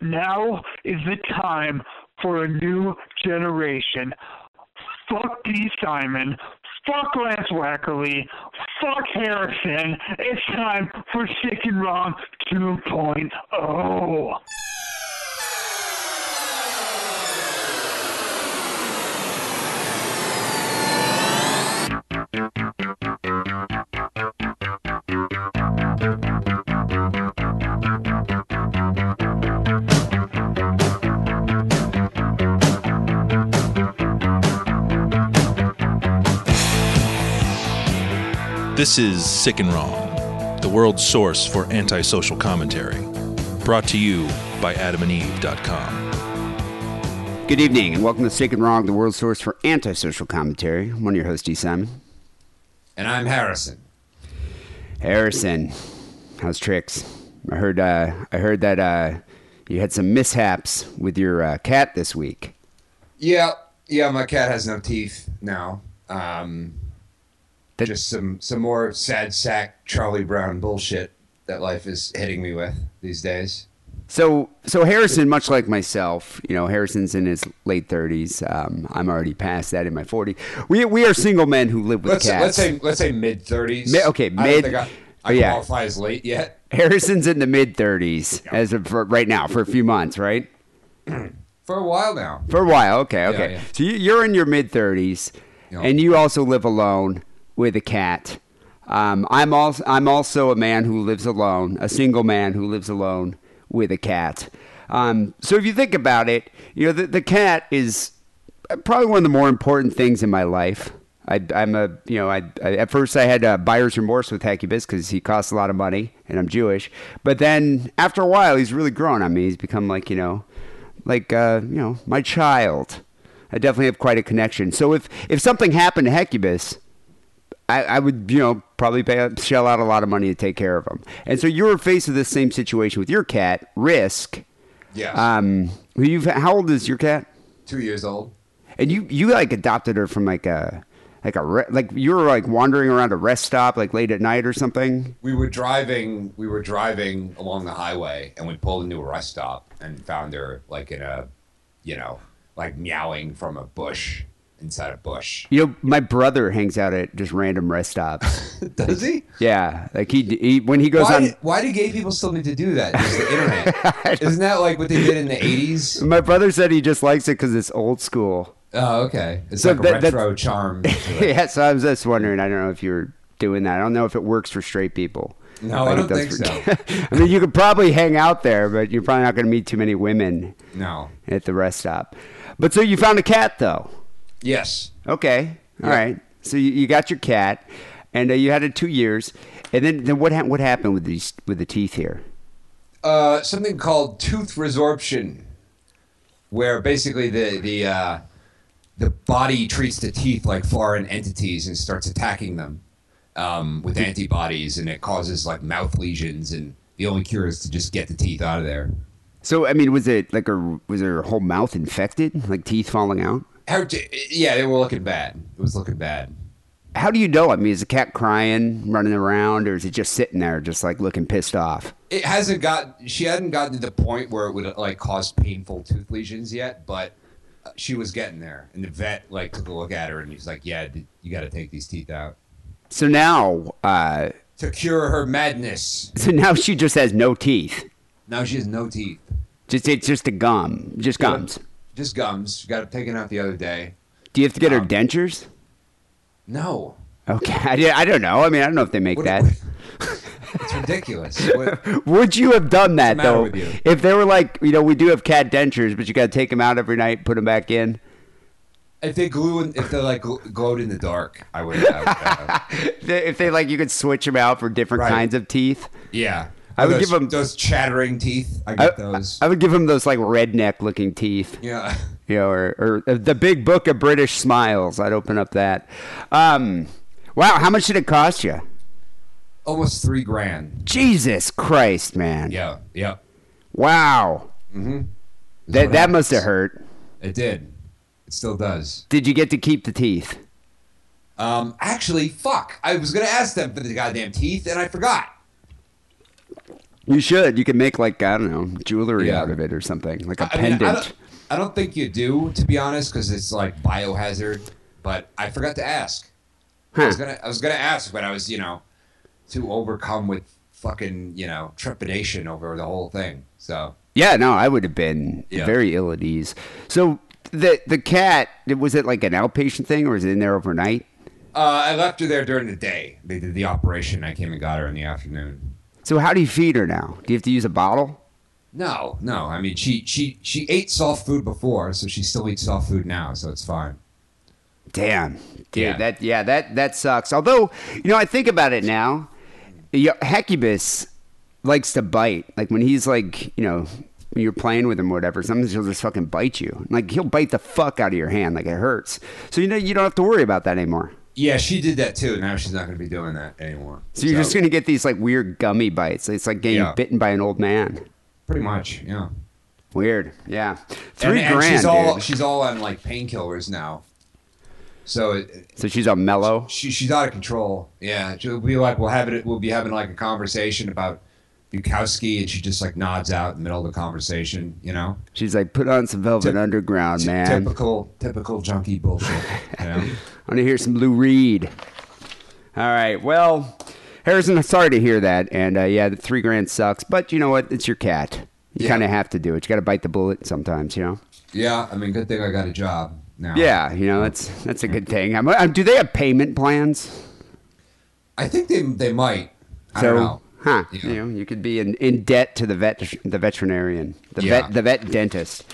Now is the time for a new generation. Fuck Dee Simon. Fuck Lance Wackerly. Fuck Harrison. It's time for Sick and Wrong oh. 2.0. This is Sick and Wrong, the world's source for antisocial commentary. Brought to you by adamandeve.com. Good evening, and welcome to Sick and Wrong, the world's source for antisocial commentary. I'm one of your hosts, Dee Simon. And I'm Harrison. Harrison, how's tricks? I heard. Uh, I heard that uh, you had some mishaps with your uh, cat this week. Yeah, yeah, my cat has no teeth now. Um, That- just some some more sad sack Charlie Brown bullshit that life is hitting me with these days. So, so Harrison, much like myself, you know, Harrison's in his late 30s. Um, I'm already past that in my 40s. We we are single men who live with Let's cats. let's say let's say mid thirties. Mi- okay, mid- I, I yeah. qualify as late yet. Harrison's in the mid 30s as of right now for a few months, right? For a while now. For a while, okay, okay. yeah. So you, you're in your mid thirties, Yeah. and you also live alone with a cat. Um, I'm also I'm also a man who lives alone, a single man who lives alone with a cat. Um, so if you think about it, you know the, the cat is probably one of the more important things in my life. I, I'm a, you know, I, I at first I had uh, buyer's remorse with Hecubus because he costs a lot of money and I'm Jewish. But then after a while, he's really grown on me. He's become like, you know, like, uh, you know, my child. I definitely have quite a connection. So if if something happened to Hecubus, I, I would, you know, probably pay, shell out a lot of money to take care of him. And so you were faced with this same situation with your cat, Risk. Yeah. Um, who you've, how old is your cat? Two years old. And you you like adopted her from like a like a re- like you were like wandering around a rest stop like late at night or something. We were driving. We were driving along the highway, and we pulled into a rest stop and found her like in a, you know, like meowing from a bush inside a bush. You know, my brother hangs out at just random rest stops. Does he? yeah, like he, he when he goes Why, on. why do gay people still need to do that? Use the internet. Isn't that like what they did in the eighties? My brother said he just likes it because it's old school. Oh, okay. It's So like a that- that's- retro charm. Yeah, so I was just wondering. I don't know if you're doing that. I don't know if it works for straight people. No, I Like don't think does for- I mean, you could probably hang out there, but you're probably not going to meet too many women No. at the rest stop. But so you found a cat though. Yes. Okay. all Yeah. right. So you, you got your cat, and uh, you had it two years, and then, then what ha- what happened with these with the teeth here? Uh, something called tooth resorption, where basically the the uh, the body treats the teeth like foreign entities and starts attacking them um, with antibodies, and it causes like mouth lesions. And the only cure is to just get the teeth out of there. So I mean, was it like a was her whole mouth infected, like teeth falling out? How, yeah, they were looking bad. It was looking bad. How do you know? I mean, is the cat crying, running around, or is it just sitting there, just like looking pissed off? It hasn't got. She hadn't gotten to the point where it would like cause painful tooth lesions yet, but uh, she was getting there. And the vet like took a look at her and he's like, "Yeah, you got to take these teeth out So now, uh, to cure her madness." so now she just has no teeth. Now she has no teeth, Just it's just a gum, just gums. Just gums. She got it taken out the other day. Do you have to get her Um, dentures? No, Okay, I, I don't know. I mean, I don't know if they make What- that. it's ridiculous. What- Would you have done that though? If they were like, you know, we do have cat dentures, but you got to take them out every night, put them back in. if they glue, in, if they like gl- glowed in the dark, I would. I would uh, If they like, you could switch them out for different Right. kinds of teeth. yeah, I would those, him those chattering teeth. I I, those. I would give him those like redneck looking teeth, yeah. you know, or, or the big book of British smiles. I'd open up that. Um, wow, how much did it cost you? Almost three grand. Jesus Christ, man! Yeah, yeah. Wow, Mm-hmm. that that must have hurt. It did. It still does. Did you get to keep the teeth? Um, actually, fuck. I was gonna ask them for the goddamn teeth, and I forgot. You should. You can make like I don't know jewelry Yeah. out of it or something, like a I mean, I pendant. don't, I don't think you do, to be honest, because it's like biohazard. But I forgot to ask. I was gonna, I was gonna ask, but I was, you know, too overcome with fucking, you know, trepidation over the whole thing. So Yeah, no, I would have been Yeah. very ill at ease. So the the cat was it like an outpatient thing or was it in there overnight? uh, I left her there during the day. They did the operation. I came and got her in the afternoon. So how do you feed her now? Do you have to use a bottle? No, no. I mean, she she she ate soft food before, so she still eats soft food now, so it's fine. Damn, dude, Yeah. that yeah, that that sucks. Although you know, I think about it now. Hecubus likes to bite. Like when he's like, you know, you're playing with him, or whatever. Sometimes he'll just fucking bite you. Like he'll bite the fuck out of your hand, like it hurts. So you know, you don't have to worry about that anymore. Yeah, she did that too. Now she's not going to be doing that anymore. So you're just gonna get these like weird gummy bites. It's like getting Yeah. bitten by an old man. pretty much, yeah. Weird. Yeah. Three and, and she's all dude. she's all on like painkillers now. So it, So she's on mellow. she she's out of control. Yeah, she'll be like we'll have it. We'll be having like a conversation about Bukowski, and she just like nods out in the middle of the conversation. You know, She's like, put on some Velvet Underground, man. typical typical junkie bullshit. You know? I want to hear some Lou Reed. All right. Well, Harrison, sorry to hear that. And uh, yeah, the three grand sucks. But you know what? It's your cat. You Yeah. kind of have to do it. You got to bite the bullet sometimes. You know. yeah, I mean, good thing I got a job now. Yeah. You know that's that's a good thing. I'm, uh, do they have payment plans? I think they they might. I so, don't know. huh? Yeah. You know, you could be in, in debt to the vet, the veterinarian, the Yeah. vet, the vet dentist.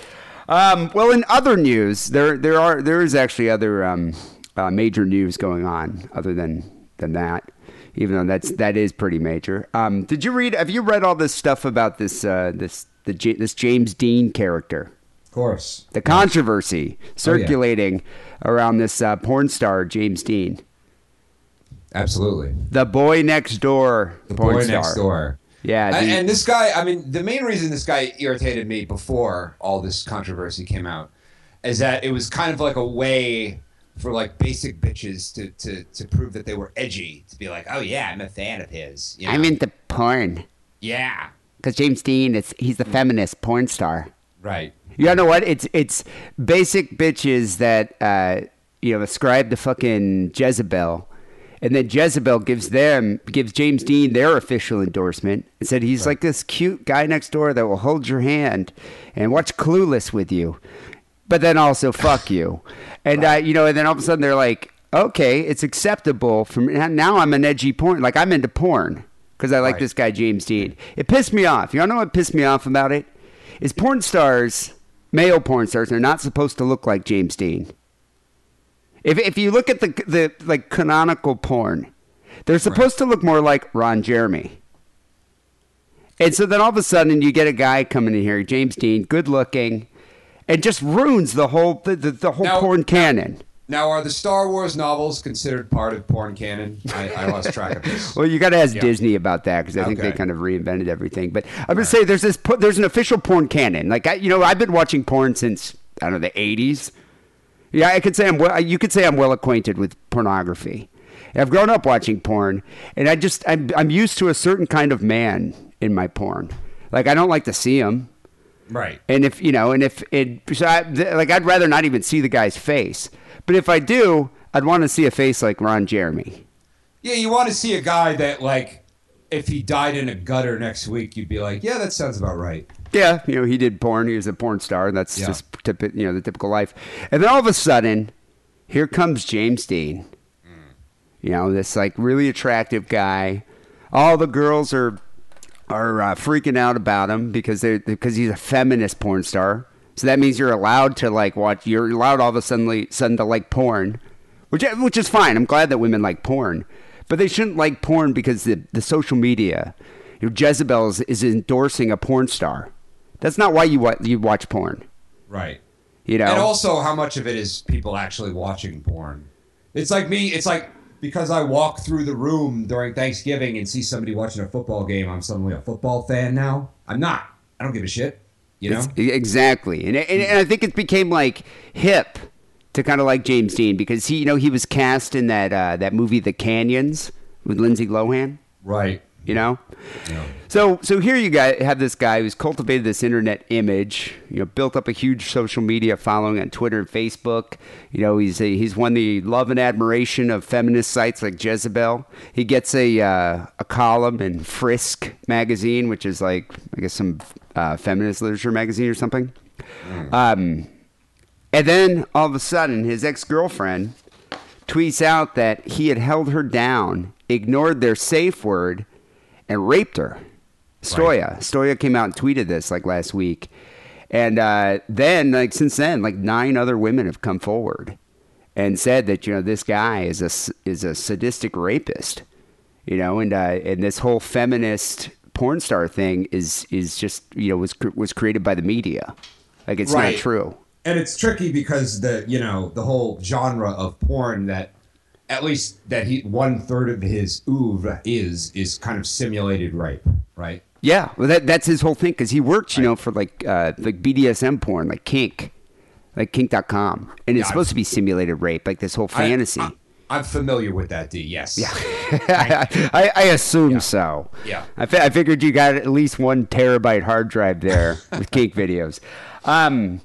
Um, well, in other news, there there are there is actually other um, uh, major news going on other than than that. Even though that's that is pretty major. Um, did you read? Have you read all this stuff about this uh, this the this James Deen character? Of course. The controversy circulating around this uh, porn star James Deen, Absolutely. the boy next door The porn boy star. next door. Yeah, the- and this guy, I mean, the main reason this guy irritated me before all this controversy came out is that it was kind of like a way for like basic bitches to, to, to prove that they were edgy, to be like, oh yeah, I'm a fan of his. you know? I'm into porn. Yeah. Because James Deen, it's he's the feminist porn star. Right. You know what? It's it's basic bitches that uh, you know ascribe to fucking Jezebel, and then Jezebel gives them gives James Deen their official endorsement and said he's like this cute guy next door that will hold your hand and watch Clueless with you, but then also fuck you, and uh, you know, and then all of a sudden they're like, okay, it's acceptable from now. I'm an edgy porn, like I'm into porn because I like Right. this guy James Deen. It pissed me off. You all know what pissed me off about it? Is porn stars, male porn stars, are not supposed to look like James Deen. If if you look at the the like canonical porn, they're supposed to look more like Ron Jeremy. And so then all of a sudden you get a guy coming in here, James Deen, good looking, and just ruins the whole the, the, the whole Now- porn canon. Now, are the Star Wars novels considered part of porn canon? I, I lost track of this. Well, you got to ask Yeah. Disney about that because I think they kind of reinvented everything. But I'm gonna say there's this there's an official porn canon. Like I, you know, I've been watching porn since I don't know the 80s. Yeah, I could say I'm well. You could say I'm well acquainted with pornography. I've grown up watching porn, and I just I'm I'm used to a certain kind of man in my porn. Like I don't like to see him. Right. And if you know, and if it, so I, th- like, I'd rather not even see the guy's face. But if I do, I'd want to see a face like Ron Jeremy. Yeah, you want to see a guy that, like, if he died in a gutter next week, you'd be like, yeah, that sounds about right. Yeah, you know, he did porn. He was a porn star. and That's Yeah. just typi- you know the typical life. And then all of a sudden, here comes James Deen. Mm. You know, this like really attractive guy. All the girls are are uh, freaking out about him because they because he's a feminist porn star. So that means you're allowed to like watch. You're allowed all of a sudden sudden to like porn, which which is fine. I'm glad that women like porn, but they shouldn't like porn because the the social media. You know, Jezebel is, is endorsing a porn star. That's not why you wa- you watch porn. Right. You know. And also, how much of it is people actually watching porn? It's like me. It's like because I walk through the room during Thanksgiving and see somebody watching a football game, I'm suddenly a football fan now. I'm not. I don't give a shit. You know. It's- exactly, and, and and I think it became like hip to kind of like James Deen because he, you know, he was cast in that uh, that movie The Canyons with Lindsay Lohan. right. You know. So so here you got have this guy who's cultivated this internet image, you know, built up a huge social media following on Twitter and Facebook. You know, he's a, he's won the love and admiration of feminist sites like Jezebel. He gets a uh, a column in Frisk magazine, which is like I guess some uh, feminist literature magazine or something. Um, and then all of a sudden, his ex girlfriend tweets out that he had held her down, ignored their safe word, and raped her. Stoya. Stoya came out and tweeted this like last week. And uh, then, like since then, like nine other women have come forward and said that you know this guy is a is a sadistic rapist, you know, and uh, and this whole feminist porn star thing is is just you know was was created by the media, like it's Right. not true. and it's tricky because the you know the whole genre of porn that at least that he one third of his oeuvre is is kind of simulated rape, right? Yeah, well, that that's his whole thing because he works, you know, for like uh, like BDSM porn, like kink, like kink.com, and it's Yeah, supposed to be simulated rape, like this whole fantasy. I, am familiar with that, D. Yes. Yeah. I, I assume so. Yeah. I, fi- I figured you got at least one terabyte hard drive there with kink videos. Um,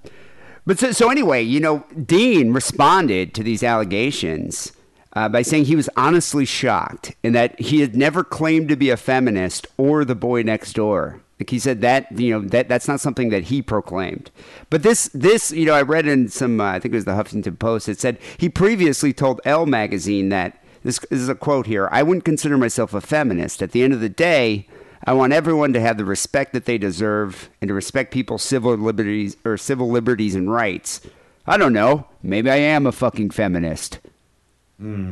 but so, so anyway, you know, Deen responded to these allegations uh, by saying he was honestly shocked and that he had never claimed to be a feminist or the boy next door. Like he said that you know that that's not something that he proclaimed. But this this you know I read in some uh, I think it was the Huffington Post. It said he previously told Elle magazine that this, this is a quote here. I wouldn't consider myself a feminist. At the end of the day, I want everyone to have the respect that they deserve and to respect people's civil liberties or civil liberties and rights. I don't know. Maybe I am a fucking feminist.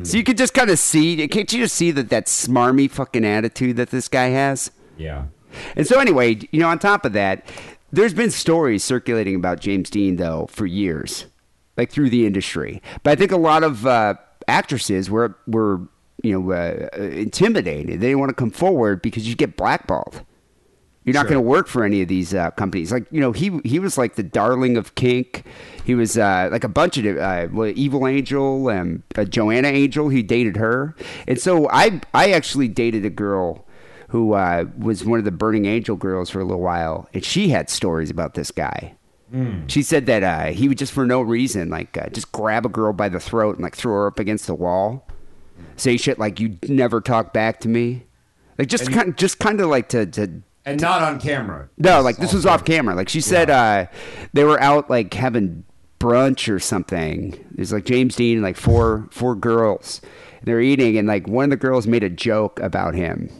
So you could just kind of see, can't you just see that that smarmy fucking attitude that this guy has? Yeah. And so anyway, you know, on top of that, there's been stories circulating about James Deen though for years, like through the industry. But I think a lot of uh, actresses were were you know uh, uh, intimidated. They didn't want to come forward because you get blackballed. You're not Sure. going to work for any of these uh, companies. Like you know, he he was like the darling of kink. He was uh, like a bunch of uh, Evil Angel and uh, Joanna Angel. He dated her, and so I I actually dated a girl who uh, was one of the Burning Angel girls for a little while, and she had stories about this guy. She said that uh, he would just for no reason like uh, just grab a girl by the throat and like throw her up against the wall, say shit like "you never talk back to me," like just kind just kind of like to to And not on camera. no, like this was off camera. Like she said, uh, they were out like having brunch or something. There's like James Deen and like four four girls. They're eating, and like one of the girls made a joke about him,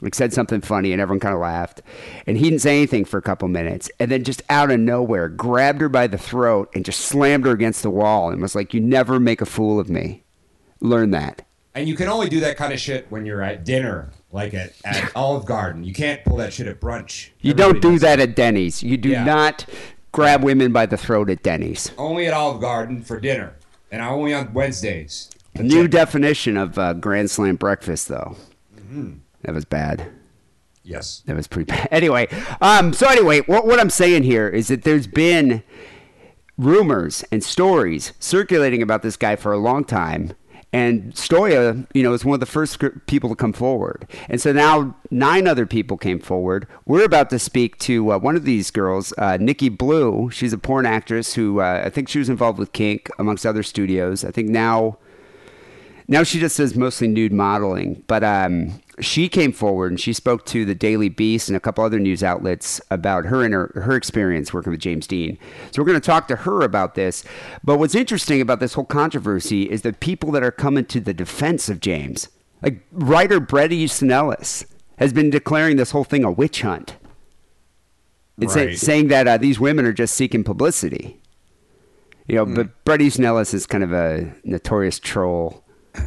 like said something funny, and everyone kind of laughed. And he didn't say anything for a couple minutes, and then just out of nowhere, grabbed her by the throat and just slammed her against the wall, and was like, "You never make a fool of me. Learn that." And you can only do that kind of shit when you're at dinner, like at, at Olive Garden. You can't pull that shit at brunch. You Everybody don't do does that at Denny's. You do Yeah. not grab women by the throat at Denny's. Only at Olive Garden for dinner, and only on Wednesdays. A new definition of uh, Grand Slam breakfast, though. That was bad. Yes. That was pretty bad. Anyway, um, so anyway, what, what I'm saying here is that there's been rumors and stories circulating about this guy for a long time. And Stoya, you know, is one of the first people to come forward. And so now nine other people came forward. We're about to speak to uh, one of these girls, uh, Nicki Blue. She's a porn actress who uh, I think she was involved with Kink, amongst other studios. I think now now she just does mostly nude modeling, but um, she came forward and she spoke to the Daily Beast and a couple other news outlets about her and her, her experience working with James Deen. So we're going to talk to her about this. But what's interesting about this whole controversy is the people that are coming to the defense of James, like writer Bret Easton Ellis, has been declaring this whole thing a witch hunt. It's Right. saying that uh, these women are just seeking publicity. You know, but Bret Easton Ellis is kind of a notorious troll.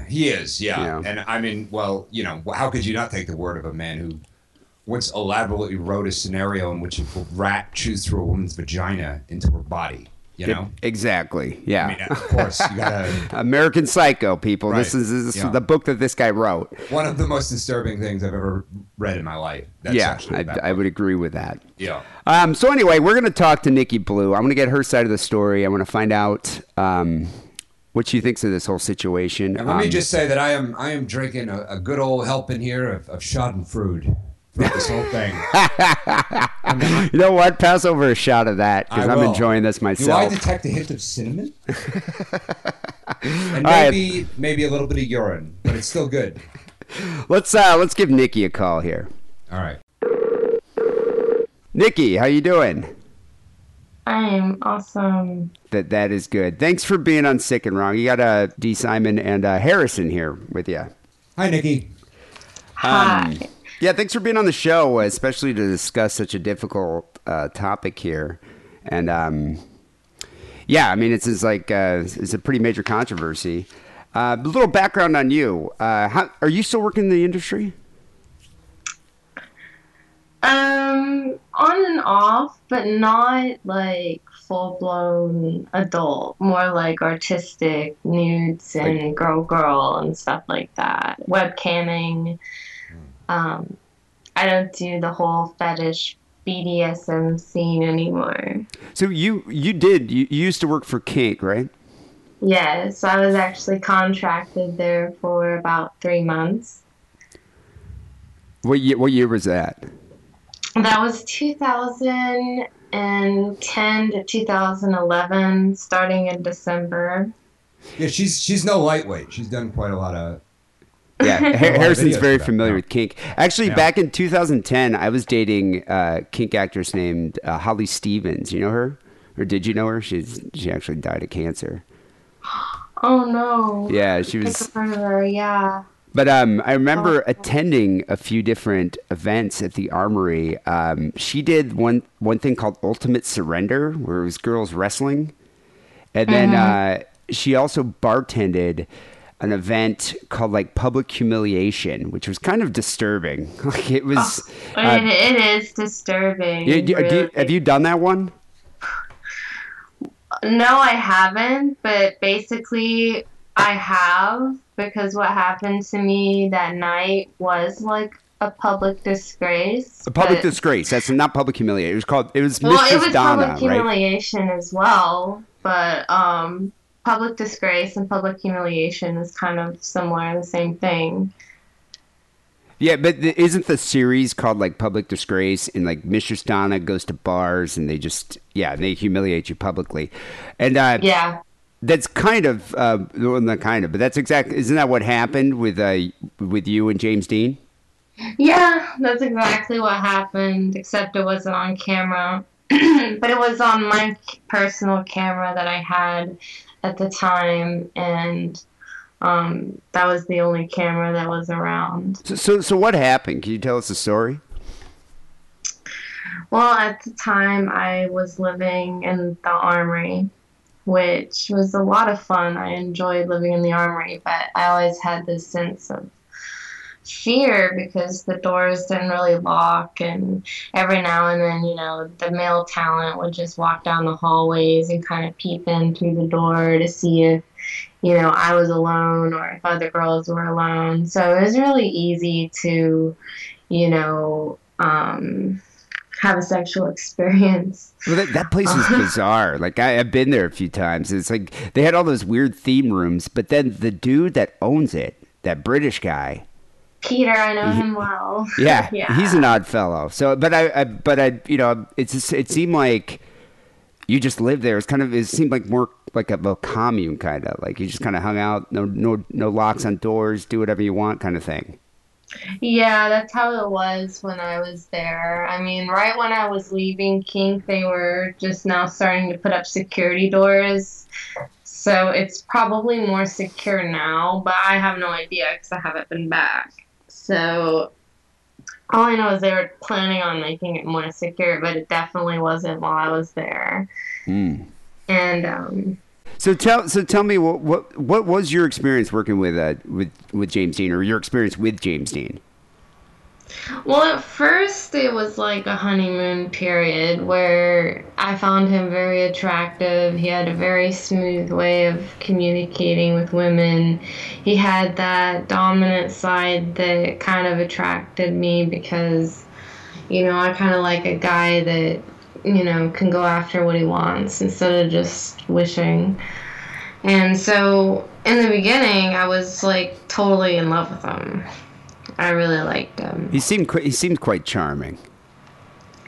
He is, yeah. Yeah. And I mean, well, you know, how could you not take the word of a man who once elaborately wrote a scenario in which a rat chews through a woman's vagina into her body? You know, Exactly. Yeah. I mean, of course, you gotta. American Psycho, people. This is, this is Yeah. the book that this guy wrote. One of the most disturbing things I've ever read in my life. That's yeah, I, I would agree with that. Yeah. Um, so anyway, we're going to talk to Nicki Blue. I'm going to get her side of the story. I want to find out um, what she thinks of this whole situation. And let me Um, just say that I am I am drinking a, a good old helping here of, of Schadenfreude for this whole thing. you know what? Pass over a shot of that because I'm will. enjoying this myself. Do I detect a hint of cinnamon? and All right. maybe maybe a little bit of urine, but it's still good. let's uh, let's give Nicki a call here. All right. Nicki, how you doing? I'm awesome. That that is good. Thanks for being on Sick and Wrong. You got uh, Dee Simon and uh, Harrison here with you. Hi, Nicki. Hi. Yeah, thanks for being on the show, especially to discuss such a difficult uh, topic here. And um, yeah, I mean, it's, it's like uh, it's a pretty major controversy. Uh, a little background on you. Uh, how, are you still working in the industry? Um, on and off, but not like full blown adult. More like artistic nudes and girl girl and stuff like that. Webcamming. Um, I don't do the whole fetish BDSM scene anymore. So you you did you, you used to work for Kink, right? Yes, I was actually contracted there for about three months. What year, what year was that? That was 2010 to 2011, starting in December. Yeah, she's she's no lightweight. She's done quite a lot of. Yeah, Harrison's very familiar with Kink. Actually, Yeah. back in 2010, I was dating a Kink actress named uh, Holly Stevens. You know her, or did you know her? She's she actually died of cancer. Oh no. Yeah, she was. think I've heard of her, yeah. But um, I remember attending a few different events at the Armory. Um, she did one one thing called Ultimate Surrender, where it was girls wrestling, and then uh, she also bartended an event called like Public Humiliation, which was kind of disturbing. like it was. uh, it, it is disturbing. you- you- do you- have you done that one? No, I haven't, but basically I have because what happened to me that night was like a public disgrace. A public but- disgrace. That's not public humiliation. It was called. It was Well, Mistress it was Donna, public right? humiliation as well, but um, public disgrace and public humiliation is kind of similar, the same thing. Yeah, but isn't the series called like Public Disgrace and like Mistress Donna goes to bars and they just yeah they humiliate you publicly, and uh, Yeah. That's kind of uh, well not kind of but that's exactly isn't that what happened with uh with you and James Deen? Yeah, that's exactly what happened, except it wasn't on camera. but it was on my personal camera that I had at the time, and um, that was the only camera that was around. So, so so what happened? Can you tell us the story? Well, at the time, I was living in the armory, which was a lot of fun. I enjoyed living in the armory, but I always had this sense of fear because the doors didn't really lock, and every now and then, you know, the male talent would just walk down the hallways and kind of peep in through the door to see if, you know, I was alone or if other girls were alone. So it was really easy to, you know, um, have a sexual experience. Well, that, that place is bizarre. Like I, I've been there a few times. It's like they had all those weird theme rooms, but then the dude that owns it, that British guy, Peter, I know him well. Yeah, yeah. he's an odd fellow. So, but I, I but I, you know, it's just, it seemed like you just lived there. It's kind of it seemed like more like a, a commune kind of like you just kind of hung out, no no no locks on doors, do whatever you want kind of thing. Yeah, that's how it was when I was there. I mean, right when I was leaving Kink, they were just now starting to put up security doors. So it's probably more secure now, but I have no idea because I haven't been back. So all I know is they were planning on making it more secure, but it definitely wasn't while I was there. Mm. And um, So tell so tell me what what what was your experience working with uh with with James Deen or your experience with James Deen? Well, at first it was like a honeymoon period where I found him very attractive. He had a very smooth way of communicating with women. He had that dominant side that kind of attracted me because, you know, I kind of like a guy that, you know, can go after what he wants instead of just wishing. And so in the beginning, I was like totally in love with him. I really liked him. He seemed qu- he seemed quite charming.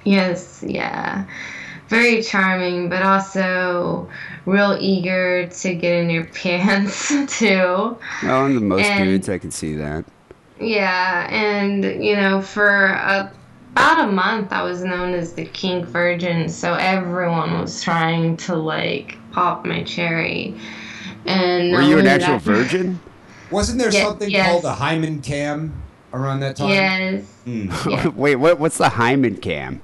Yes, yeah. Very charming, but also real eager to get in your pants, too. Oh, well, in the most And- dudes, I can see that. Yeah, and you know, for a, about a month, I was known as the kink virgin, so everyone was trying to like pop my cherry. And Were you an only actual that- virgin? Wasn't there Yeah, something yes. called a hymen cam around that time? Yes. Mm. Yeah. Wait, what? What's the hymen cam?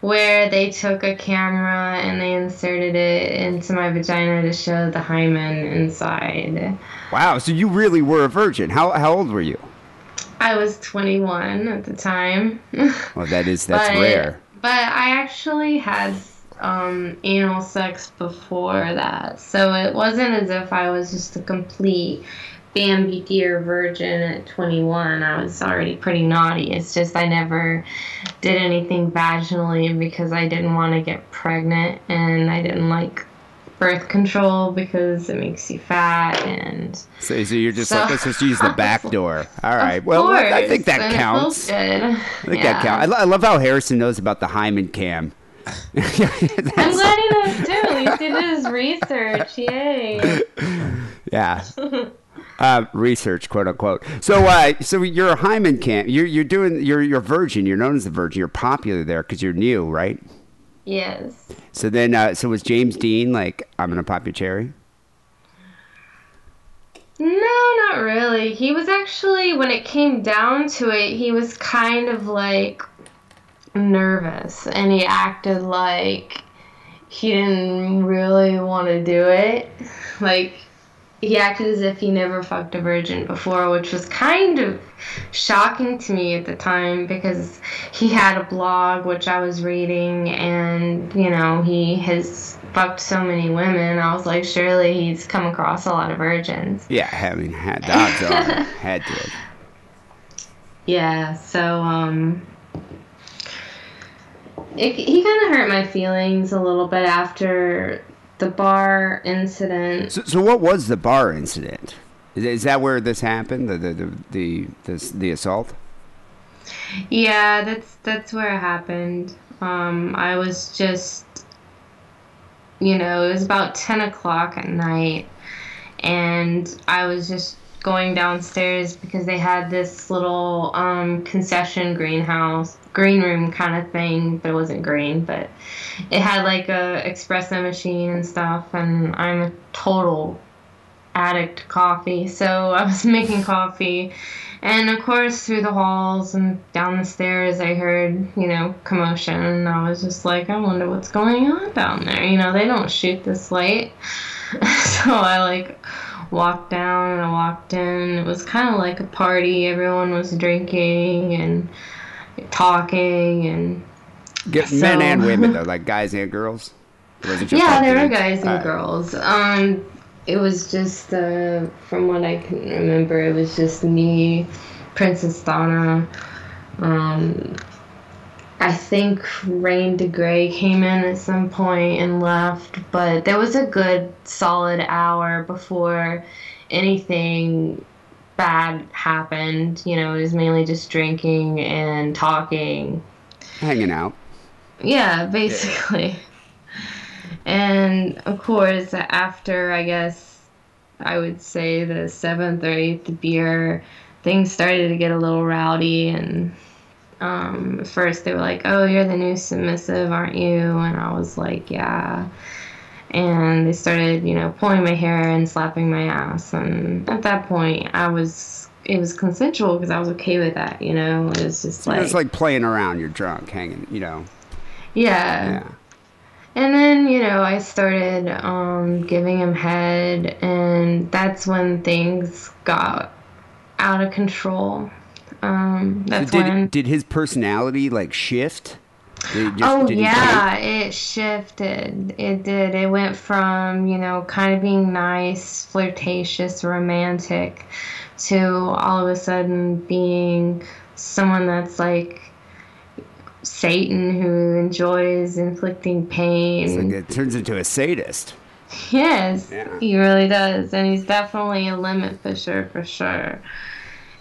Where they took a camera and they inserted it into my vagina to show the hymen inside. Wow, so you really were a virgin. How how old were you? I was 21 at the time. Well, that is that's but, rare. But I actually had um, anal sex before that, so it wasn't as if I was just a complete Bambi deer virgin at 21. I was already pretty naughty. It's just I never did anything vaginally because I didn't want to get pregnant and I didn't like birth control because it makes you fat and So, so you're just So- like let's just use the back door. All right. Well, I think that counts. I think that counts. I, lo- I love how Harrison knows about the hymen cam. I'm glad he knows too. At least he did his research. Yay. Yeah. Uh, research, quote unquote. So, uh, so you're a hymen cam. You're you're doing. You're you're virgin. You're known as the virgin. You're popular there because you're new, right? Yes. So then, uh, so was James Deen like, I'm gonna pop your cherry? No, not really. He was actually, when it came down to it, he was kind of like nervous and he acted like he didn't really want to do it. Like, he acted as if he never fucked a virgin before, which was kind of shocking to me at the time because he had a blog which I was reading and, you know, he has fucked so many women. I was like, surely he's come across a lot of virgins. Yeah, I mean, had odds are had to. Yeah, so um it, he kind of hurt my feelings a little bit after the bar incident. So, so what was the bar incident? Is, is that where this happened? The the the the, the, the assault? Yeah, that's that's where it happened. Um, I was just, you know, it was about ten o'clock at night, and I was just going downstairs because they had this little um, concession greenhouse, green room kind of thing, but it wasn't green, but it had like a espresso machine and stuff, and I'm a total addict to coffee, so I was making coffee. And of course, through the halls and down the stairs, I heard, you know, commotion. And I was just like, I wonder what's going on down there. You know, they don't shoot this late. so I like walked down and I walked in. It was kind of like a party. Everyone was drinking and talking and Get men and women though, like guys and girls. Just yeah, there were guys and Alright. girls. Um, it was just uh, from what I can remember, it was just me, Princess Donna. Um, I think Rain DeGrey came in at some point and left, but there was a good solid hour before anything bad happened. You know, it was mainly just drinking and talking. Hanging out. Yeah, basically. And of course, after I guess I would say the seventh or eighth beer, things started to get a little rowdy. And um, at first they were like, "Oh, you're the new submissive, aren't you?" And I was like, "Yeah." And they started, you know, pulling my hair and slapping my ass. And at that point, I was. It was consensual because I was okay with that, you know. It was just like, it's like playing around. You're drunk, hanging. You know. yeah. Yeah. And then, you know, I started um, giving him head, and that's when things got out of control. Um, that's did when. did his personality like shift? Did he just- Oh did he yeah, it shifted. It did. It went from you know kind of being nice, flirtatious, romantic, to all of a sudden being someone that's like Satan who enjoys inflicting pain. It's like it turns into a sadist. Yes. Yeah. He really does. And he's definitely a limit pusher for sure.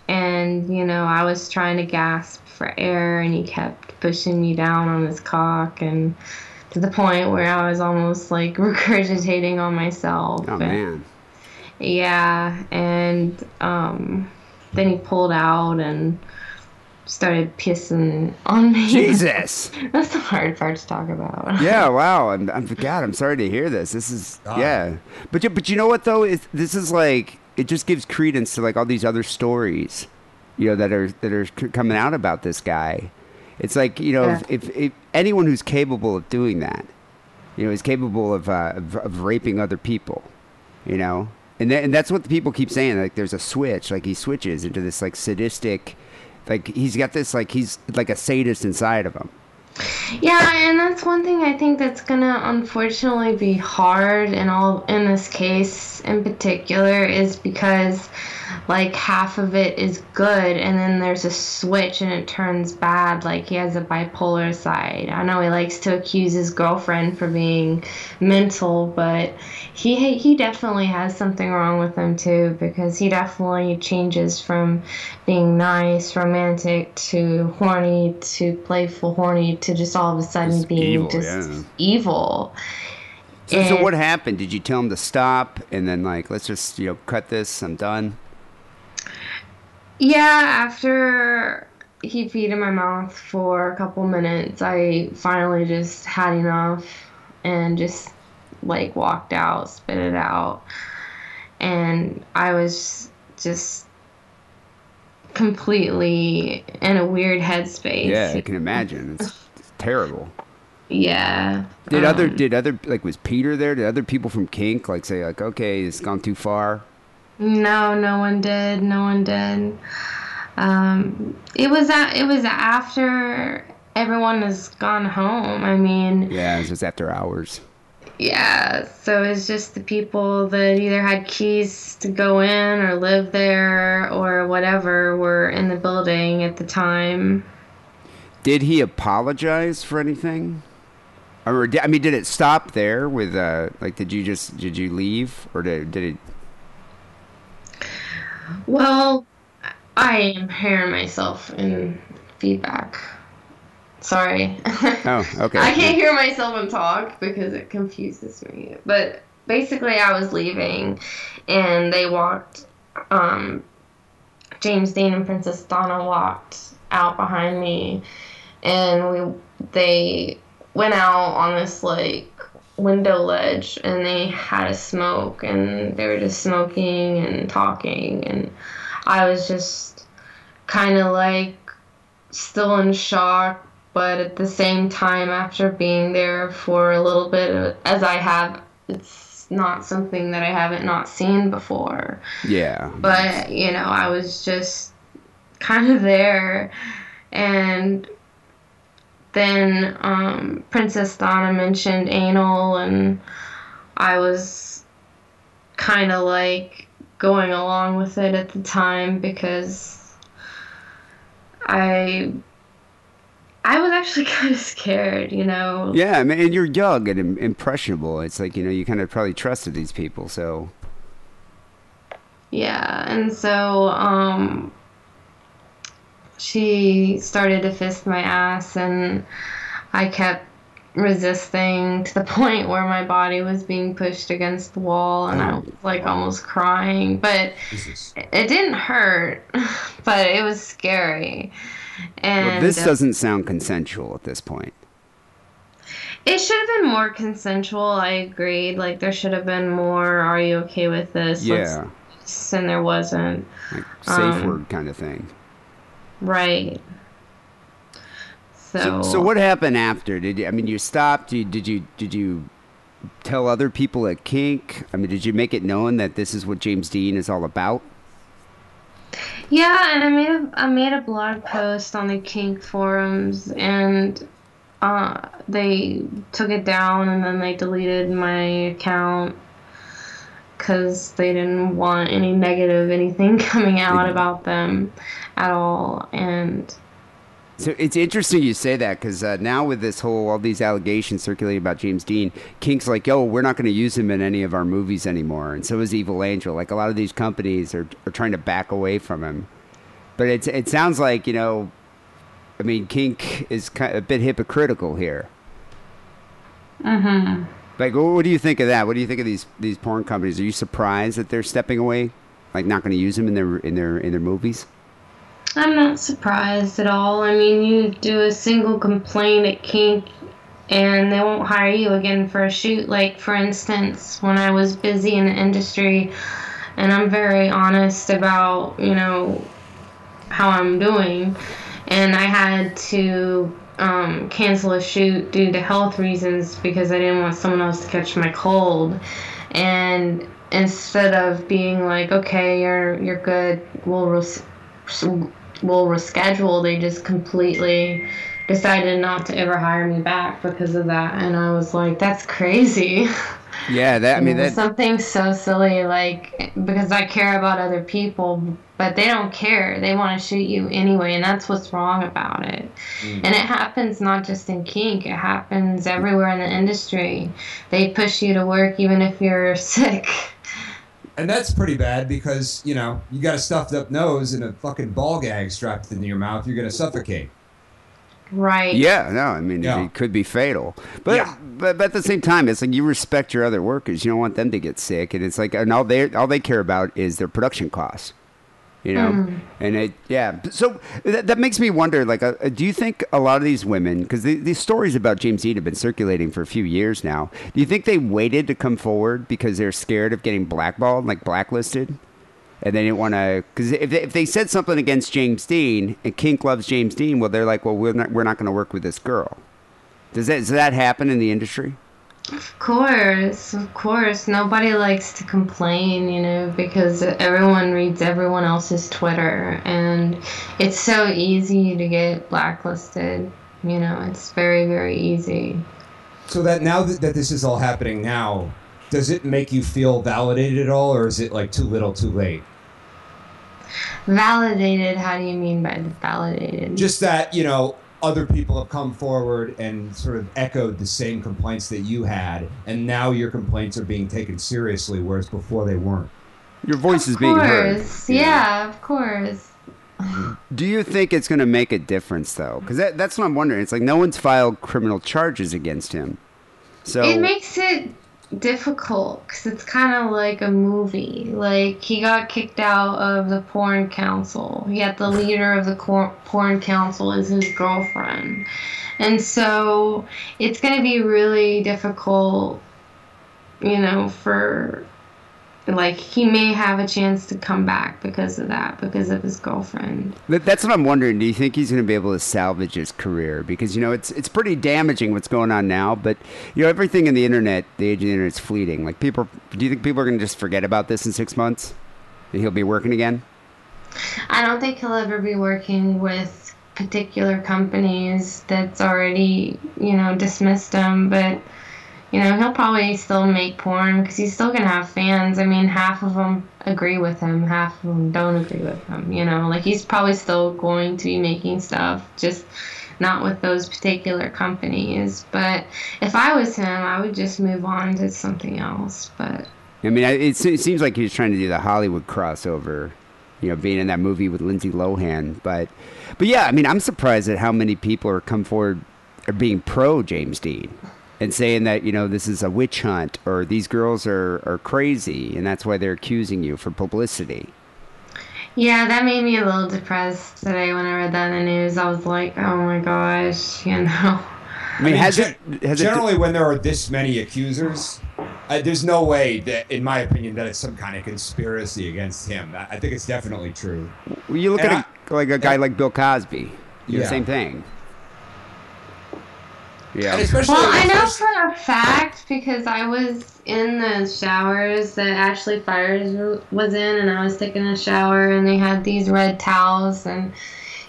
And, you know, I was trying to gasp for air and he kept pushing me down on his cock and to the point where I was almost like regurgitating on myself. Oh And- man. Yeah, and um, then he pulled out and started pissing on me. Jesus. That's the hard part to talk about. Yeah, wow. I'm, I'm God. I'm sorry to hear this. This is Ah. yeah. But you, but you know what though? Is this is like it just gives credence to like all these other stories, you know, that are that are coming out about this guy. It's like you know, Yeah. if, if, if anyone who's capable of doing that, you know, is capable of uh, of, of raping other people, you know, and tha- and that's what the people keep saying. Like there's a switch. Like he switches into this like sadistic. Like he's got this like he's like a sadist inside of him. Yeah, and that's one thing I think that's gonna unfortunately be hard in all in this case in particular is because like half of it is good and then there's a switch and it turns bad like he has a bipolar side. I know he likes to accuse his girlfriend for being mental, but he he definitely has something wrong with him too because he definitely changes from being nice, romantic to horny to playful, horny to just all of a sudden Just being evil, just yeah. evil. So, so what happened? Did you tell him to stop and then like let's just you know cut this? I'm done. Yeah, after he peed in my mouth for a couple minutes, I finally just had enough and just like walked out, spit it out. And I was just completely in a weird headspace. Yeah, I can imagine. It's, it's terrible. Yeah. Did other um, did other like was Peter there? Did other people from Kink like say like okay it's gone too far? No, no one did. No one did. Um, it was a, it was after everyone has gone home. I mean, Yeah, it was after hours. yeah. So it's just the people that either had keys to go in or live there or whatever were in the building at the time. Did he apologize for anything? Or I mean, did it stop there with uh like did you just did you leave or did did it? Well, I am hearing myself in feedback. Sorry. Oh, okay. I can't hear myself and talk because it confuses me. But basically, I was leaving, and they walked. Um, James Deen and Princess Donna walked out behind me, and we they went out on this like window ledge, and they had a smoke, and they were just smoking and talking, and I was just kind of like still in shock but at the same time after being there for a little bit as i have it's not something that i haven't not seen before Yeah. but you know i was just kind of there and then um, princess donna mentioned anal and i was kind of like going along with it at the time because i i was actually kind of scared you know Yeah, I mean, and you're young and impressionable. It's like you know you kind of probably trusted these people, so Yeah, and so um she started to fist my ass and I kept resisting to the point where my body was being pushed against the wall and I was like almost crying, but Jesus. it didn't hurt, but it was scary. And well, this doesn't sound consensual at this point. It should have been more consensual. I agreed. Like there should have been more. Are you okay with this? Let's- Yeah, and there wasn't. like safe Um, word kind of thing. Right. So, So, so what happened after? Did you, I mean you stopped? You, did you did you tell other people at Kink? I mean, did you make it known that this is what James Deen is all about? Yeah, and I made a I made a blog post on the kink forums, and uh, they took it down, and then they deleted my account because they didn't want any negative anything coming out about them at all, and So it's interesting you say that because uh, now with this whole all these allegations circulating about James Deen, Kink's like, "Yo, we're not going to use him in any of our movies anymore," and so is Evil Angel. Like a lot of these companies are are trying to back away from him. But it's it sounds like you know, I mean, Kink is kind of a bit hypocritical here. Mm-hmm. Like, wh- what do you think of that? What do you think of these these porn companies? Are you surprised that they're stepping away, like not going to use him in their in their in their movies? I'm not surprised at all. I mean, you do a single complaint at Kink and they won't hire you again for a shoot. Like, for instance, when I was busy in the industry, and I'm very honest about, you know, how I'm doing, and I had to um, cancel a shoot due to health reasons because I didn't want someone else to catch my cold. And instead of being like, okay, you're you're good, we'll res- will reschedule. They just completely decided not to ever hire me back because of that, and I was like, that's crazy. Yeah, that I mean that. something so silly like because I care about other people, but they don't care. They want to shoot you anyway, and that's what's wrong about it. Mm. And it happens not just in kink; it happens everywhere in the industry. They push you to work even if you're sick. And that's pretty bad because, you know, you got a stuffed up nose and a fucking ball gag strapped into your mouth, you're going to suffocate. Right. Yeah, no, I mean Yeah. it could be fatal. But, Yeah. but but at the same time, it's like you respect your other workers. You don't want them to get sick, and it's like and all they all they care about is their production costs. You know, and it yeah. So that, that makes me wonder. Like, uh, do you think a lot of these women, because the, these stories about James Deen have been circulating for a few years now, do you think they waited to come forward because they're scared of getting blackballed, like blacklisted? and they didn't want to because if they, if they said something against James Deen and Kink loves James Deen, well, they're like, well, we're not we're not going to work with this girl. Does that does that happen in the industry? Of course, of course. Nobody likes to complain, you know, because everyone reads everyone else's Twitter, and it's so easy to get blacklisted. You know, it's very, very easy. So that now that, that this is all happening now, does it make you feel validated at all, or is it like too little too late? Validated, how do you mean by validated? Just that, you know, other people have come forward and sort of echoed the same complaints that you had, and now your complaints are being taken seriously, whereas before they weren't. Your voice is of being heard. course, you know? yeah, of course. Do you think it's going to make a difference though? Because that, that's what I'm wondering. It's like no one's filed criminal charges against him. So It makes it difficult because it's kind of like a movie. Like he got kicked out of the porn council. Yet the leader of the cor- porn council is his girlfriend, and so it's going to be really difficult. You know, for like he may have a chance to come back because of that, because of his girlfriend. That's what I'm wondering. Do you think he's going to be able to salvage his career? Because you know it's it's pretty damaging what's going on now. But you know everything in the internet, the age of the internet is fleeting. Like people, do you think people are going to just forget about this in six months, and he'll be working again? I don't think he'll ever be working with particular companies that's already, you know, dismissed him, but you know, he'll probably still make porn because he's still gonna have fans. I mean, half of them agree with him, half of them don't agree with him. You know, like he's probably still going to be making stuff, just not with those particular companies. But if I was him, I would just move on to something else. But I mean, it, seems like he's trying to do the Hollywood crossover, you know, being in that movie with Lindsay Lohan. But, but yeah, I mean, I'm surprised at how many people are come forward are being pro James Deen and saying that you know this is a witch hunt or these girls are are crazy and that's why they're accusing you for publicity. Yeah, that made me a little depressed today when I read that in the news. I was like, oh my gosh, you know. I mean, I mean, has it has generally it? when there are this many accusers, uh, there's no way that, in my opinion, that it's some kind of conspiracy against him. I, I think it's definitely true. You look and at a, like a guy like Bill Cosby, you know, Yeah. same thing. Yeah. Especially, Well, I know especially- for a fact because I was in the showers that Ashley Fires was in, and I was taking a shower, and they had these red towels, and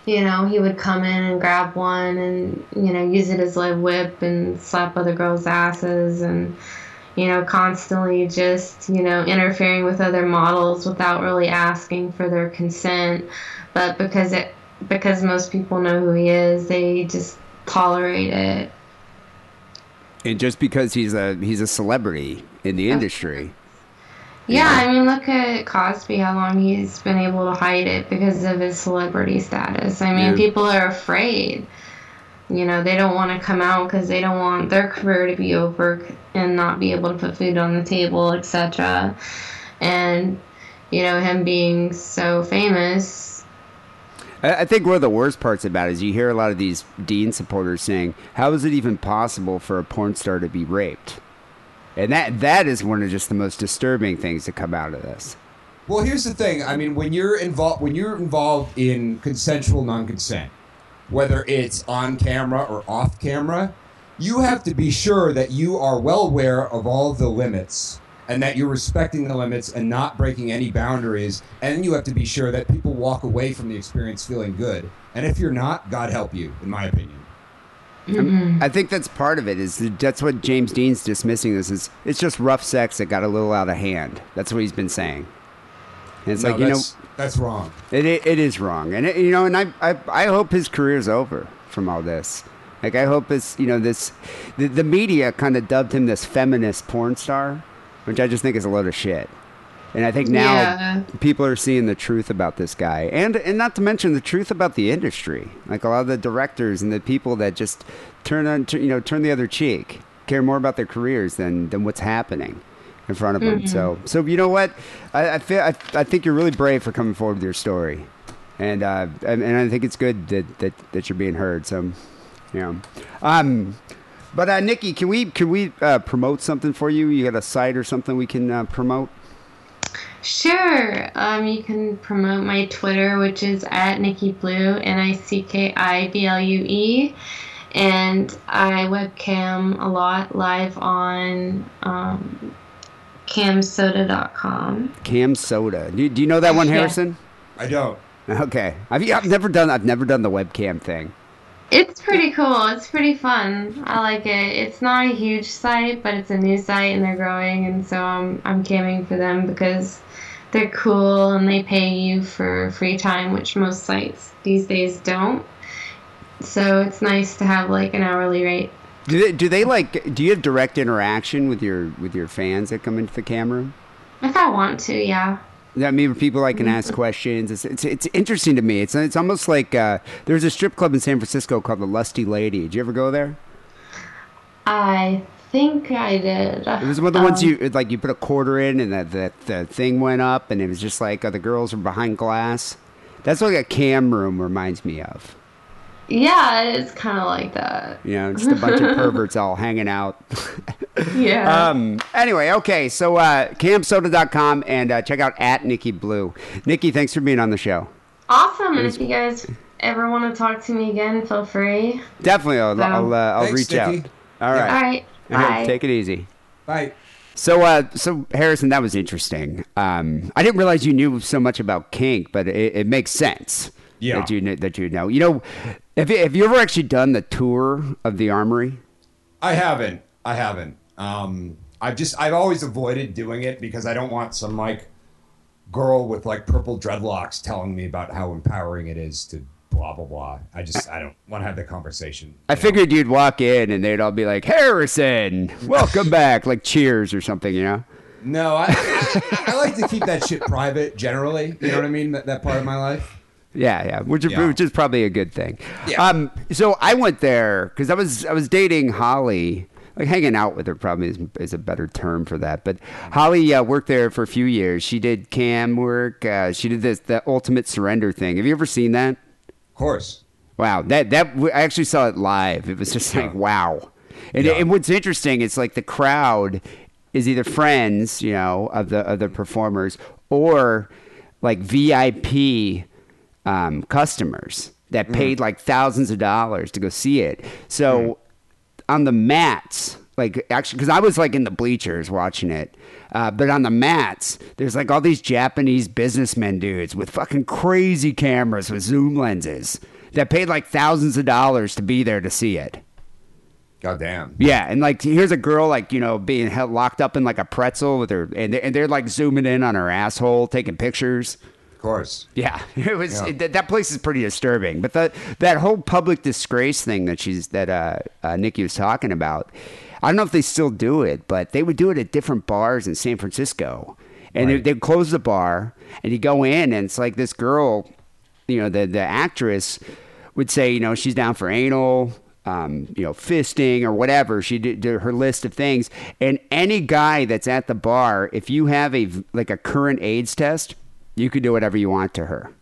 you know he would come in and grab one, and you know use it as like whip and slap other girls' asses, and you know constantly just you know interfering with other models without really asking for their consent, but because it because most people know who he is, they just tolerate it. And just because he's a he's a celebrity in the industry. Yeah, I mean, look at Cosby, how long he's been able to hide it because of his celebrity status. I mean, Yeah. people are afraid. You know, they don't want to come out because they don't want their career to be over and not be able to put food on the table, etc. And, you know, him being so famous, I think one of the worst parts about it is you hear a lot of these Deen supporters saying, "How is it even possible for a porn star to be raped?" And that that is one of just the most disturbing things to come out of this. Well, here's the thing. I mean, when you're involved, when you're involved in consensual non-consent, whether it's on camera or off camera, you have to be sure that you are well aware of all the limits and that you're respecting the limits and not breaking any boundaries. And you have to be sure that people walk away from the experience feeling good. And if you're not, God help you, in my opinion. Mm-hmm. I think that's part of it. Is that's what James Deen's dismissing this is. It's just rough sex that got a little out of hand. That's what he's been saying. And it's No, like you know, that's, that's wrong. It, it, it is wrong, and it, you know, and I, I I hope his career's over from all this. Like I hope it's you know this, the, the media kind of dubbed him this feminist porn star, which I just think is a load of shit. And I think now Yeah. people are seeing the truth about this guy, and and not to mention the truth about the industry. Like a lot of the directors and the people that just turn on, you know, turn the other cheek, care more about their careers than than what's happening in front of them. So so you know what, I, I feel I, I think you're really brave for coming forward with your story, and uh, and, and I think it's good that, that that you're being heard. So, you know, um. But uh, Nicki, can we can we uh, promote something for you? You got a site or something we can uh, promote? Sure. Um, you can promote my Twitter, which is at Nicki Blue, N I C K I B L U E. And I webcam a lot live on um, camsoda.com. Cam Soda. Do, do you know that one, Yeah. Harrison? I don't. Okay. I've, I've never done. I've never done the webcam thing. It's pretty cool. It's pretty fun. I like it. It's not a huge site, but it's a new site and they're growing, and so I'm I'm camming for them because they're cool and they pay you for free time, which most sites these days don't. So it's nice to have like an hourly rate. Do they, do they like? Do you have direct interaction with your with your fans that come into the camera? If I want to, yeah. I mean, people like can ask questions. It's, it's it's interesting to me. It's it's almost like uh, there's a strip club in San Francisco called the Lusty Lady. Did you ever go there? I think I did. It was one of the ones Um, you like you put a quarter in and that that the thing went up and it was just like uh, the girls were behind glass. That's what a cam room reminds me of. Yeah, it's kind of like that. You know, just a bunch of perverts all hanging out. Yeah. Um. Anyway, okay. So uh, camsoda.com and uh, check out at Nicki Blue. Nicki, thanks for being on the show. awesome. And if you guys ever want to talk to me again, feel free. Definitely, I'll So- I'll, uh, I'll Thanks, reach out. Nicki. All right. All right. All right, Bye. Take it easy. Bye. So, uh, so Harrison, that was interesting. Um, I didn't realize you knew so much about kink, but it, it makes sense. Yeah. That you kn- that you know. You know, have you, have you ever actually done the tour of the armory? I haven't. I haven't. Um, I've just I've always avoided doing it because I don't want some like girl with like purple dreadlocks telling me about how empowering it is to blah blah blah. I just I don't want to have the conversation. I know? figured you'd walk in and they'd all be like, "Harrison, welcome back," like Cheers or something, you know. No, I, I I like to keep that shit private generally. You know what I mean? That, that part of my life. Yeah, yeah, which is, Yeah. which is probably a good thing. Yeah. Um, so I went there because I was I was dating Holly, like hanging out with her probably is, is a better term for that. But Holly uh, worked there for a few years. She did cam work. Uh, she did this the ultimate surrender thing. Have you ever seen that? Of course. Wow, that that I actually saw it live. It was just like wow. And, Yeah. and what's interesting, it's like the crowd is either friends, you know, of the of the performers, or like VIP um, customers that paid like thousands of dollars to go see it. So on the mats, like actually, because I was like in the bleachers watching it, uh, but on the mats, there's like all these Japanese businessmen dudes with fucking crazy cameras with zoom lenses that paid like thousands of dollars to be there to see it. God damn. Yeah, and like here's a girl like you know being held, locked up in like a pretzel with her, and they're, and they're like zooming in on her asshole, taking pictures. Course. Yeah, it was Yeah. That, that place is pretty disturbing. But that that whole public disgrace thing that she's that uh, uh, Nicki was talking about, I don't know if they still do it, but they would do it at different bars in San Francisco, and Right. they, they'd close the bar, and you go in, and it's like this girl, you know, the the actress would say, you know, she's down for anal. Um, you know, fisting or whatever. She did, did her list of things, and any guy that's at the bar, if you have a like a current AIDS test, you could do whatever you want to her.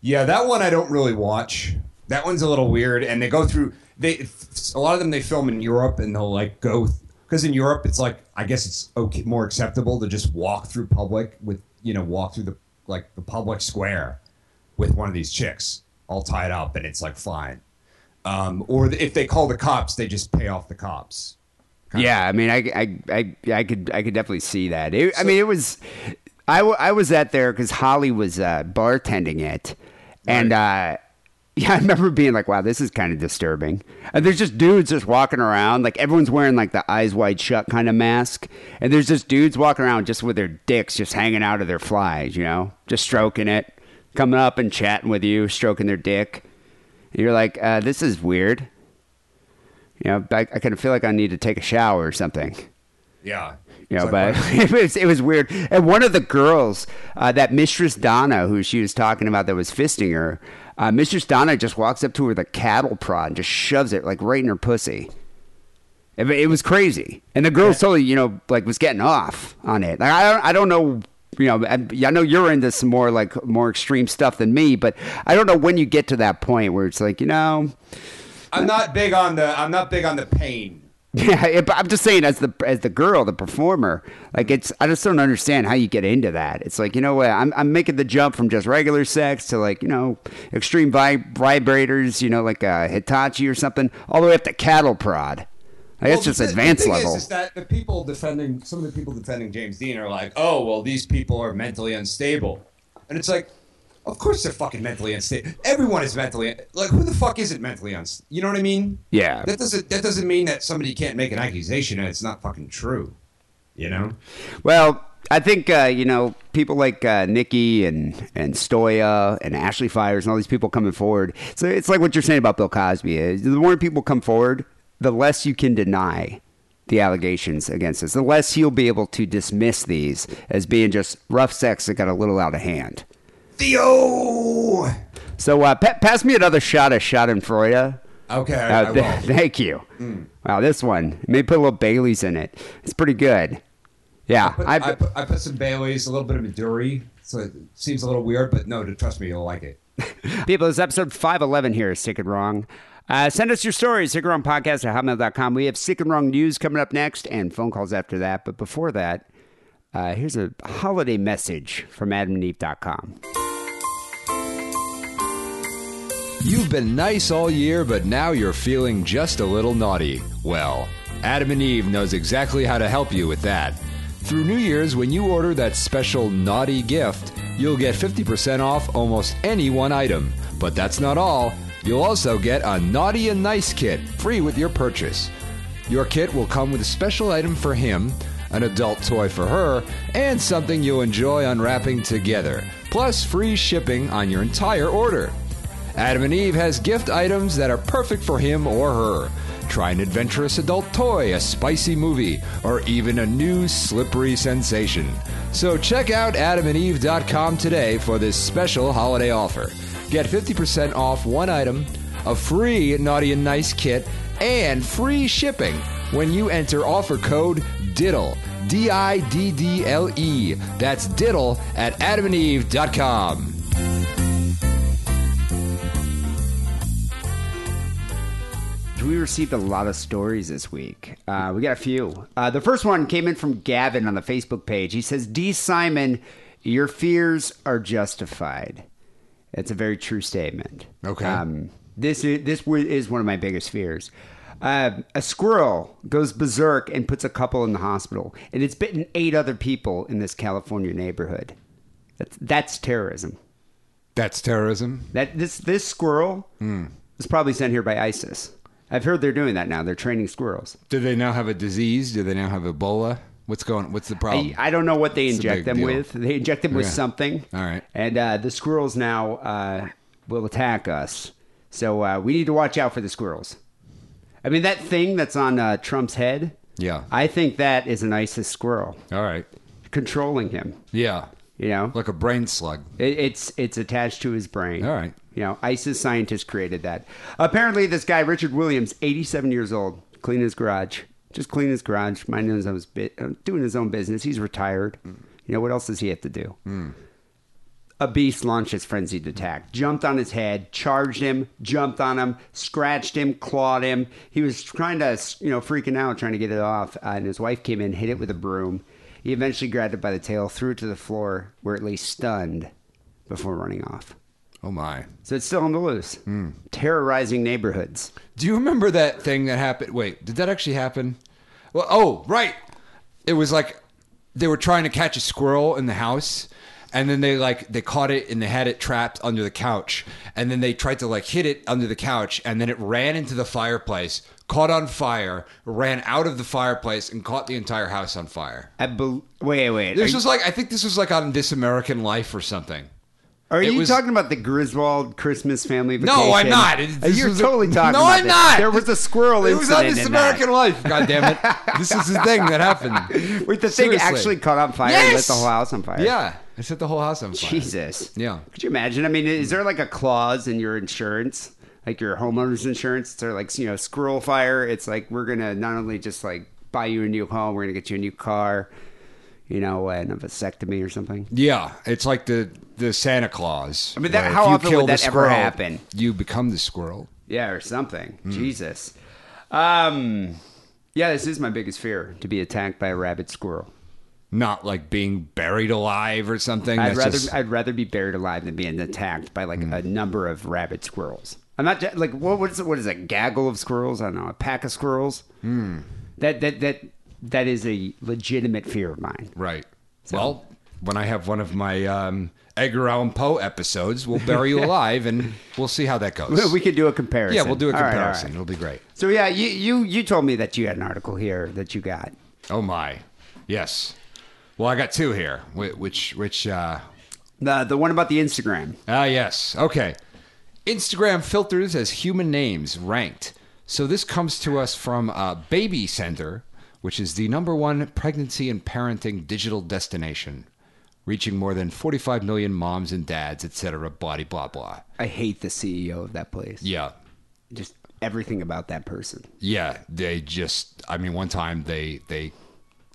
Yeah, that one I don't really watch. That one's a little weird, and they go through. They a lot of them they film in Europe, and they'll like go because in Europe it's like I guess it's okay more acceptable to just walk through public with you know walk through the like the public square with one of these chicks all tied up, and it's like fine. Um, or if they call the cops, they just pay off the cops. Yeah, I mean, I, I, I, I could, I could definitely see that. It, I mean, it was, I, w- I was at there because Holly was uh, bartending it, and uh, yeah, I remember being like, "Wow, this is kind of disturbing." And there's just dudes just walking around, like everyone's wearing like the eyes wide shut kind of mask, and there's just dudes walking around just with their dicks just hanging out of their flies, you know, just stroking it, coming up and chatting with you, stroking their dick. And you're like, uh, "This is weird." You know, I, I kind of feel like I need to take a shower or something. Yeah, You know, but it was it was weird. And one of the girls, uh, that Mistress Donna, who she was talking about, that was fisting her, uh, Mistress Donna just walks up to her with a cattle prod and just shoves it like right in her pussy. It, it was crazy, and the girl totally, you know, like was getting off on it. Like, I don't, I don't know. You know, I, I know you're into some more like more extreme stuff than me, but I don't know when you get to that point where it's like, you know, I'm not big on the I'm not big on the pain. Yeah, it- but I'm just saying, as the as the girl, the performer, like it's. I just don't understand how you get into that. It's like you know what? I'm I'm making the jump from just regular sex to like you know extreme vi- vibrators, you know, like a Hitachi or something, all the way up to cattle prod. Like, Well, it's just the- the advanced thing level. Is, is that the people defending some of the people defending James Deen are like, oh well, these people are mentally unstable, and it's like, of course they're fucking mentally unstable. Everyone is mentally like, who the fuck isn't mentally unstable? You know what I mean? Yeah. That doesn't that doesn't mean that somebody can't make an accusation and it's not fucking true. You know? Well, I think uh, you know people like uh, Nicki and and Stoya and Ashley Fires and all these people coming forward. So it's like what you're saying about Bill Cosby. Is the more people come forward, the less you can deny the allegations against us. The less he'll be able to dismiss these as being just rough sex that got a little out of hand. Theo. So uh, pa- pass me another shot of Schadenfreude. Okay, I, Uh, I th- will. thank you. Wow, this one. Maybe put a little Bailey's in it. It's pretty good. Yeah, But I, put, I put some Bailey's, a little bit of Midori, so it seems a little weird, but no, trust me, you'll like it. People, it's episode 511 here is Sick and Wrong. Uh, send us your stories, sick and wrong podcast at hotmail.com. We have sick and wrong news coming up next and phone calls after that. But before that, uh, here's a holiday message from adamandeve.com. You've been nice all year, but now you're feeling just a little naughty. Well, Adam and Eve knows exactly how to help you with that. Through New Year's, when you order that special naughty gift, you'll get 50% off almost any one item. But that's not all. You'll also get a Naughty and Nice kit free with your purchase. Your kit will come with a special item for him, an adult toy for her, and something you'll enjoy unwrapping together, plus free shipping on your entire order. Adam and Eve has gift items that are perfect for him or her. Try an adventurous adult toy, a spicy movie, or even a new slippery sensation. So check out adamandeve.com today for this special holiday offer. Get 50% off one item, a free Naughty and Nice kit, and free shipping when you enter offer code DIDDLE. D I D D L E. That's diddle at adamandeve.com. We received a lot of stories this week. Uh, we got a few. Uh, the first one came in from Gavin on the Facebook page. He says, Dee Simon, your fears are justified. It's a very true statement. Okay. Um, this is, this is one of my biggest fears. Uh, a squirrel goes berserk and puts a couple in the hospital, and it's bitten eight other people in this California neighborhood. That's, that's terrorism. That's terrorism. That this this squirrel was probably sent here by ISIS. I've heard they're doing that now. They're training squirrels. Do they now have a disease? Do they now have Ebola? What's going? What's the problem? I don't know what they It's inject them deal. with. They inject them with Yeah. something. All right. And uh, the squirrels now uh, will attack us. So uh, we need to watch out for the squirrels. I mean, that thing that's on uh, Trump's head, yeah. I think that is an ISIS squirrel All right. controlling him. Yeah. You know, Like a brain slug. it, it's it's attached to his brain. All right. You know, ISIS scientists created that. Apparently, this guy Richard Williams, 87 years old, clean his garage, just clean his garage, minding his own bit, uh, doing his own business. He's retired. You know what else does he have to do? A beast launched his frenzied attack, jumped on his head, charged him, jumped on him, scratched him, clawed him. He was trying to, you know, freaking out, trying to get it off. Uh, and his wife came in, hit it with a broom. He eventually grabbed it by the tail, threw it to the floor, where it lay stunned before running off. Oh my. So it's still on the loose, hmm. terrorizing neighborhoods. Do you remember that thing that happened? Wait, did that actually happen? Well, oh, right. It was like they were trying to catch a squirrel in the house, and then they like they caught it and they had it trapped under the couch, and then they tried to like hit it under the couch, and then it ran into the fireplace, caught on fire, ran out of the fireplace, and caught the entire house on fire. I bel wait, wait. This was like I think this was like on This American Life or something. are it you was- talking about the Griswold Christmas family vacation? No, I'm not. It- You're a- totally talking No, about I'm this. not. There was a squirrel It was on This in that. American Life. God damn it! This is the thing that happened. Wait, the thing actually caught on fire and lit the whole house on fire. Yeah, I set the whole house on fire. Jesus. Yeah. Could you imagine? I mean, is there like a clause in your insurance, like your homeowner's insurance? They're like, you know, squirrel fire. It's like we're gonna not only just like buy you a new home, we're gonna get you a new car, you know, and a vasectomy or something. Yeah, it's like the the Santa Claus. I mean, that- how often would that ever happen? You become the squirrel. Yeah, or something. Hmm. Jesus. Um, yeah, this is my biggest fear to be attacked by a rabid squirrel. Not like being buried alive or something. I'd That's rather just- I'd rather be buried alive than being attacked by like a number of rabid squirrels. I'm not like what what is it, what is a gaggle of squirrels? I don't know, a pack of squirrels. That that that that is a legitimate fear of mine. right. Well, when I have one of my um, Edgar Allan Poe episodes, we'll bury you alive, and we'll see how that goes. We could do a comparison. yeah, we'll do a All right, all comparison. right. It'll be great. So yeah, you, you you told me that you had an article here that you got. Oh my, yes. Well, I got two here. Which which uh, The the one about the Instagram. Ah, yes. Okay. Instagram filters as human names ranked. So this comes to us from uh, Baby Center, which is the number one pregnancy and parenting digital destination, reaching more than 45 million moms and dads, etc. Blah blah blah. I hate the CEO of that place. Yeah, Just everything about that person. yeah. They just. I mean, one time they they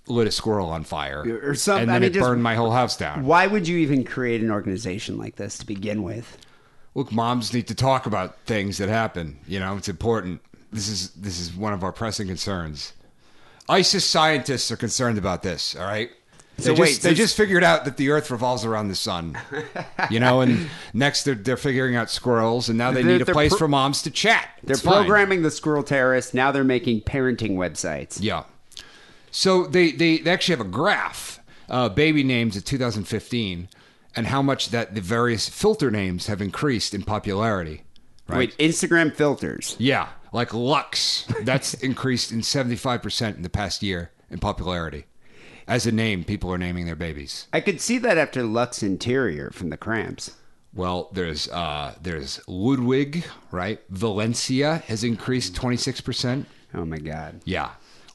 lit a squirrel on fire, Or some- and I then mean, it just- burned my whole house down. Why would you even create an organization like this to begin with? Look, moms need to talk about things that happen. You know, it's important. This is this is one of our pressing concerns. ISIS scientists are concerned about this. All right. They, So just, wait, they just figured out that the Earth revolves around the sun, you know, and next they're, they're figuring out squirrels, and now they They're- need a place pro- for moms to chat. They're It's fine. programming the squirrel terrorists. Now they're making parenting websites. Yeah. So they, they, they actually have a graph, uh, baby names of 2015, and how much that the various filter names have increased in popularity. Right. Wait, Instagram filters. Yeah, like Lux. That's increased in 75% in the past year in popularity. As a name, people are naming their babies. I could see that after Lux Interior from the Cramps. Well, there's uh, there's Ludwig, right? Valencia has increased 26%. Oh my God. Yeah.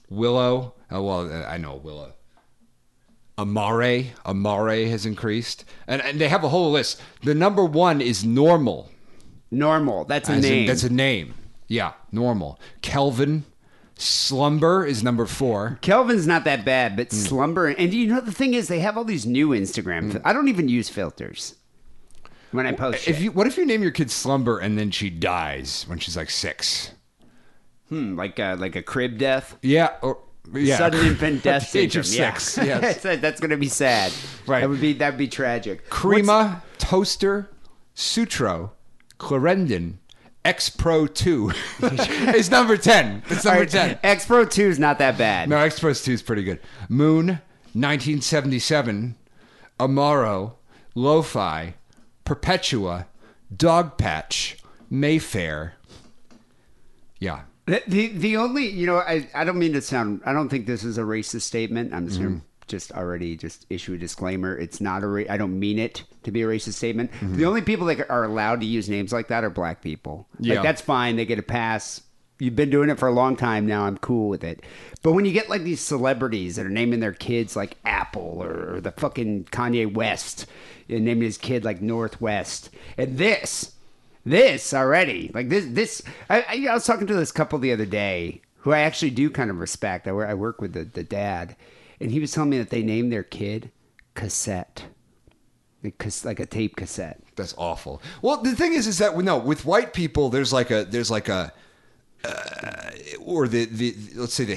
Willow. Oh, well, uh, I know Willow. Amare. Amare has increased. And, and they have a whole list. The number one is normal. Normal. That's a As in- name. that's a name. Yeah, normal. Kelvin. Slumber is number four. Kelvin's not that bad, Hmm. but Slumber. And you know the thing is, they have all these new Instagram. fil- I don't even use filters when I post. If shit. you, what if you name your kid Slumber and then she dies when she's like six? Hmm, like a, like a crib death. Yeah, or yeah, Sudden infant death age of six. Yeah. Yes. That's- that's going to be sad. Right. That would be that would be tragic. Crema, Toaster, Sutro, Clarendon, X Pro Two is number ten. It's number ten. X Pro Two is not that bad. No, X Pro Two is pretty good. Moon, 1977, Amaro, Lo-Fi, Perpetua, Dog Patch, Mayfair. Yeah, The, the the only you know I I don't mean to sound I don't think this is a racist statement. I'm just Mm-hmm. gonna just already just issue a disclaimer. It's not a ra- I don't mean it to be a racist statement. Mm-hmm. The only people that are allowed to use names like that are black people. Yeah. Like that's fine. They get a pass. You've been doing it for a long time now. I'm cool with it. But when you get like these celebrities that are naming their kids like Apple or, or the fucking Kanye West and naming his kid like Northwest, and this this already. Like this this I, I, I was talking to this couple the other day who i actually do kind of respect. I, I work with the, the dad and he was telling me that they named their kid cassette. Like, like a tape cassette. That's awful. Well, the thing is, is that no, with white people, there's like a there's like a uh, or the, the let's say the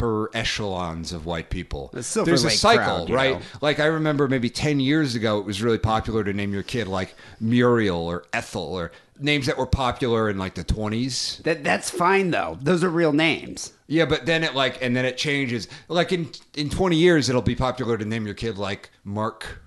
hipper echelons of white people. The There's a cycle, crowd, right? know. Like I remember maybe ten years ago, it was really popular to name your kid like Muriel or Ethel or names that were popular in like the twenties. that that's fine though those are real names Yeah, but then it like and then it changes. Like in in twenty years, it'll be popular to name your kid like Mark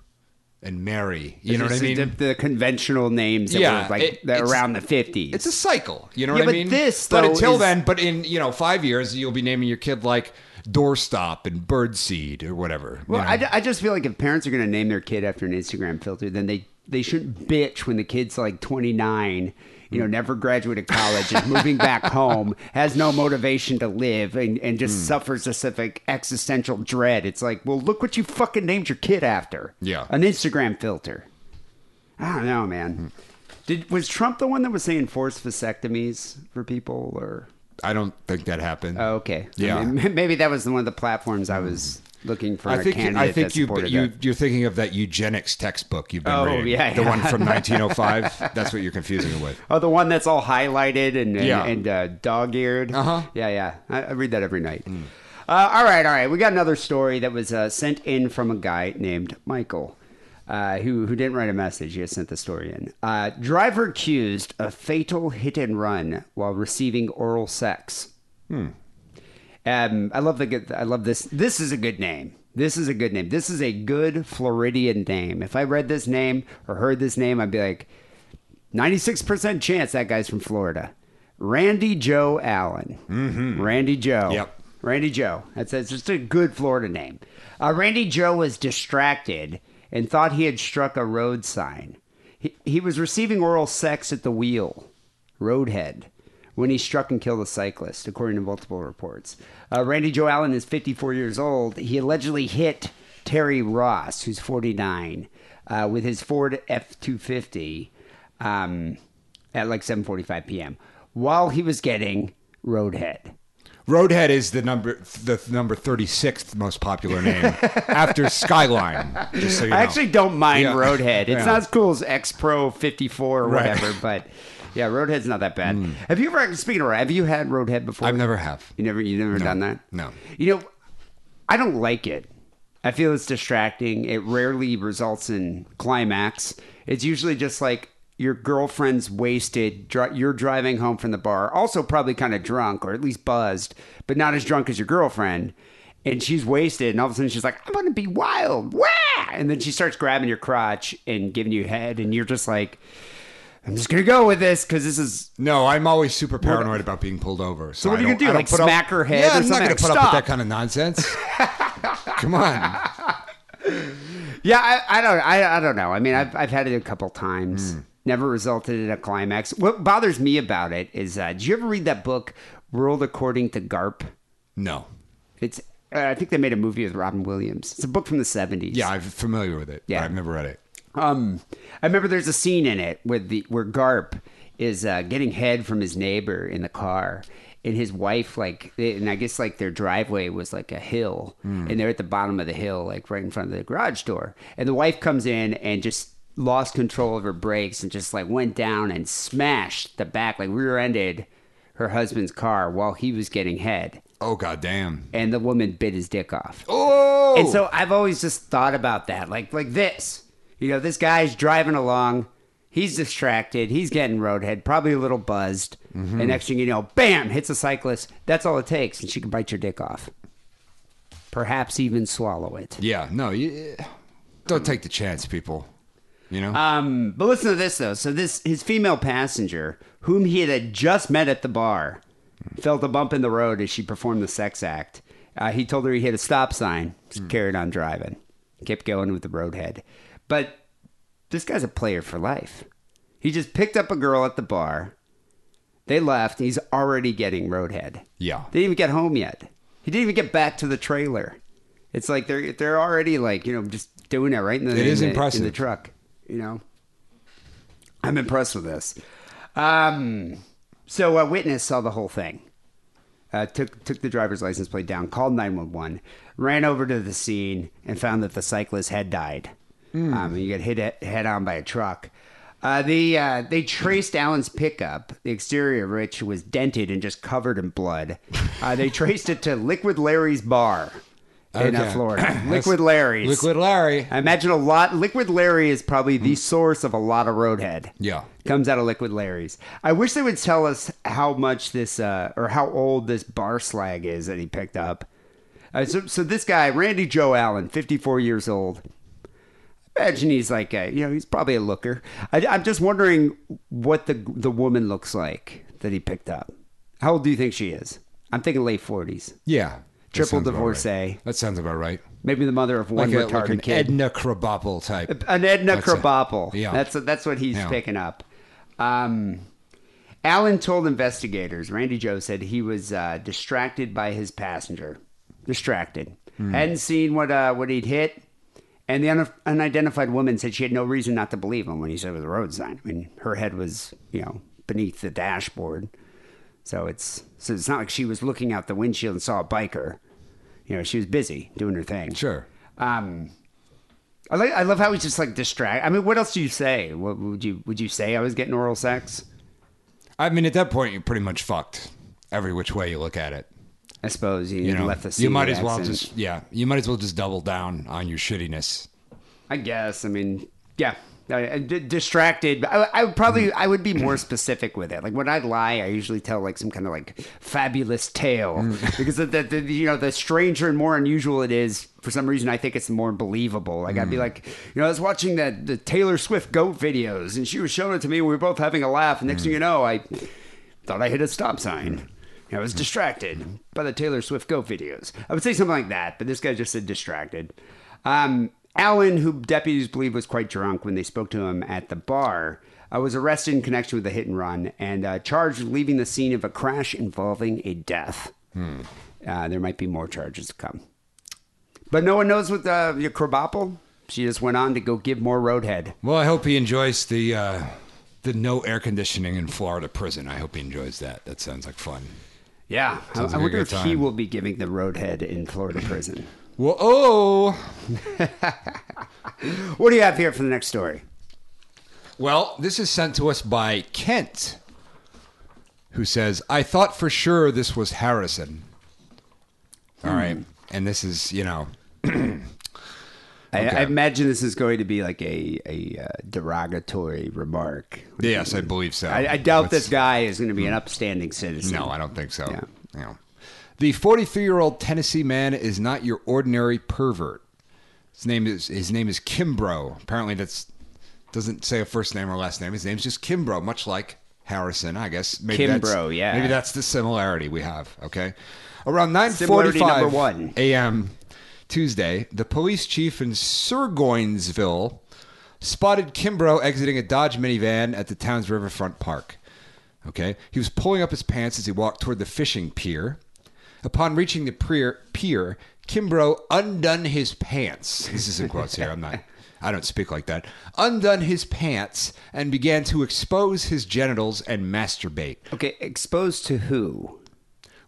and Mary. You know what I mean? the, the conventional names that Yeah, were like it- around the 50s It's a cycle. You know Yeah, what I mean? this, but until is- then, but in you know five years, you'll be naming your kid like doorstop and birdseed or whatever. you Well, know? I, I just feel like if parents are going to name their kid after an Instagram filter, then they they shouldn't bitch when the kid's like 29, you know, never graduated college, is moving back home, has no motivation to live, and, and just Hmm. suffers this like existential dread. It's like, well, look what you fucking named your kid after. Yeah. An Instagram filter. I don't know, man. Hmm. Did was Trump the one that was saying forced vasectomies for people, or I don't think that happened. oh, okay, Yeah. I mean, maybe that was one of the platforms I was looking for. I a think candidate I think you you you're thinking of that eugenics textbook you've been Oh, reading. yeah, the yeah. one from 1905. That's what you're confusing it with. Oh, the one that's all highlighted and and, Yeah. and uh, dog-eared. Uh-huh. Yeah, yeah. I, I read that every night. Uh, all right, all right. We got another story that was uh, sent in from a guy named Michael, uh, who who didn't write a message. He just sent the story in. Uh, driver accused of fatal hit and run while receiving oral sex. Um, I love the good. I love this. This is a good name. This is a good name. This is a good Floridian name. If I read this name or heard this name, I'd be like, 96% chance that guy's from Florida. Randy Joe Allen. Mm-hmm. Randy Joe. Yep. Randy Joe. That's, that's just a good Florida name. Uh, Randy Joe was distracted and thought he had struck a road sign. He, he was receiving oral sex at the wheel, roadhead, when he struck and killed a cyclist, according to multiple reports. Uh, Randy Joe Allen is 54 years old. He allegedly hit Terry Ross, who's 49, uh, with his Ford F-250 um, at like 7:45 p.m. while he was getting roadhead. Roadhead is the number the number 36th most popular name after Skyline. Just so you know. I actually don't mind Yeah. Roadhead. It's Yeah. not as cool as X Pro 54 or Right. whatever, but yeah, Roadhead's not that bad. Hmm. Have you ever speaking of have you had Roadhead before? I've never have. You never you never done that? No. You know, I don't like it. I feel it's distracting. It rarely results in climax. It's usually just like your girlfriend's wasted. You're driving home from the bar, also probably kind of drunk or at least buzzed, but not as drunk as your girlfriend. And she's wasted, and all of a sudden she's like, "I'm gonna be wild!" Wah! And then she starts grabbing your crotch and giving you head, and you're just like, "I'm just gonna go with this because this is No, I'm always super paranoid about being pulled over. So, what I are you don't- gonna do, I don't like put up- smack her head Yeah, or I'm not something? to Like, put up with stop. that kind of nonsense. Come on. Yeah, I, I don't. I, I don't know. I mean, I've I've had it a couple times. Never resulted in a climax. What bothers me about it is, uh, did you ever read that book, World According to Garp? No. It's. Uh, I think they made a movie with Robin Williams. It's a book from the seventies. Yeah, I'm familiar with it. Yeah. Yeah, I've never read it. Um, I remember there's a scene in it with the where Garp is uh, getting head from his neighbor in the car, and his wife like, and I guess like their driveway was like a hill, and they're at the bottom of the hill, like right in front of the garage door, and the wife comes in and just lost control of her brakes and just like went down and smashed the back, like rear-ended her husband's car while he was getting head, Oh god damn. and the woman bit his dick off. Oh. And so I've always just thought about that, like like this. You know, this guy's driving along, he's distracted, he's getting roadhead, probably a little buzzed, Mm-hmm. and next thing you know, bam, hits a cyclist. That's all it takes, and she can bite your dick off. Perhaps even swallow it. yeah, no, you don't take the chance, people. You know? Um, but listen to this though. So this his female passenger, whom he had just met at the bar, felt a bump in the road as she performed the sex act. Uh, he told her he hit a stop sign, just carried on driving, kept going with the roadhead. But this guy's a player for life. He just picked up a girl at the bar. They left. He's already getting roadhead. Yeah. They didn't even get home yet. He didn't even get back to the trailer. It's like they're they're already like you know just doing it right in the It is in the- in the truck. You know, I'm impressed with this. Um, so a witness saw the whole thing. Uh, took took the driver's license plate down, called 911, ran over to the scene, and found that the cyclist had died. Um, you get hit head on by a truck. Uh, they uh, they traced Allen's pickup, the exterior of which was dented and just covered in blood. Uh, they traced it to Liquid Larry's bar in uh, Okay. Florida. Liquid Larry's. Liquid Larry. I imagine a lot. Liquid Larry is probably the source of a lot of roadhead. Yeah. comes out of Liquid Larry's. I wish they would tell us how much this uh, or how old this bar slag is that he picked up. Uh, so, so this guy, Randy Joe Allen, 54 years old. Imagine he's like, a, you know, he's probably a looker. I, I'm just wondering what the the woman looks like that he picked up. How old do you think she is? I'm thinking late 40s. Yeah. Triple divorcee. right. That sounds about right. Maybe the mother of one Like, a, retarded like an kid. Edna Krabappel type. An Edna That's. Krabappel. Yeah. That's that's what he's Yeah. picking up. Um, Allen told investigators. Randy Joe said he was uh, distracted by his passenger. Distracted. Hmm. Hadn't seen what uh, what he'd hit. And the un- unidentified woman said she had no reason not to believe him when he said it was a road sign. I mean, her head was, you know, beneath the dashboard. So it's so it's not like she was looking out the windshield and saw a biker. You know, she was busy doing her thing. Sure. Um, I like. I love how he's just like distract. I mean, what else do you say? What would you would you say? I was getting oral sex. I mean, at that point, you're pretty much fucked every which way you look at it. I suppose you, You know, left the you might as well accent. just yeah, you might as well just double down on your shittiness. I guess. I mean, yeah. I- I- distracted. I, I would probably. Mm. I would be more specific with it. Like when I lie, I usually tell like some kind of like fabulous tale Mm. because the, the, the you know the stranger and more unusual it is. For some reason, I think it's more believable. Like Mm. I'd be like, you know, I was watching the the Taylor Swift goat videos, and she was showing it to me. and We were both having a laugh. And next Mm. thing you know, I thought I hit a stop sign. I was distracted by the Taylor Swift Go videos. I would say something like that, but this guy just said distracted. Um, Allen, who deputies believe was quite drunk when they spoke to him at the bar, uh, was arrested in connection with the hit and run and uh, charged with leaving the scene of a crash involving a death. Uh, there might be more charges to come. But no one knows what uh, your Krabappel. She just went on to go give more roadhead. Well, I hope he enjoys the uh, the no air conditioning in Florida prison. I hope he enjoys that. That sounds like fun. Yeah, I, Sounds I like a wonder if he will be giving the roadhead in Florida prison. Well, oh, What do you have here for the next story? well, this is sent to us by Kent, who says, "I thought for sure this was Harrison." All hmm. right, and this is you know I, Okay. I imagine this is going to be like a, a uh, derogatory remark. Yes, I believe so. I, I doubt Let's- this guy is going to be an upstanding citizen. No, I don't think so. Yeah. The 43-year-old Tennessee man is not your ordinary pervert. His name is his name is Kimbro. Apparently, that's doesn't say a first name or last name. His name's just Kimbro, much like Harrison, I guess. Maybe that's- Kimbro, yeah. Maybe that's the similarity we have. Okay. Around Similarity number 9:45 one. a.m. Tuesday, the police chief in Surgoinsville spotted Kimbrough exiting a Dodge minivan at the town's riverfront park. Okay, he was pulling up his pants as he walked toward the fishing pier. Upon reaching the pier, pier Kimbrough undone his pants. This is in quotes here. I'm not. I don't speak like that. Undone his pants and began to expose his genitals and masturbate. Okay, exposed to who?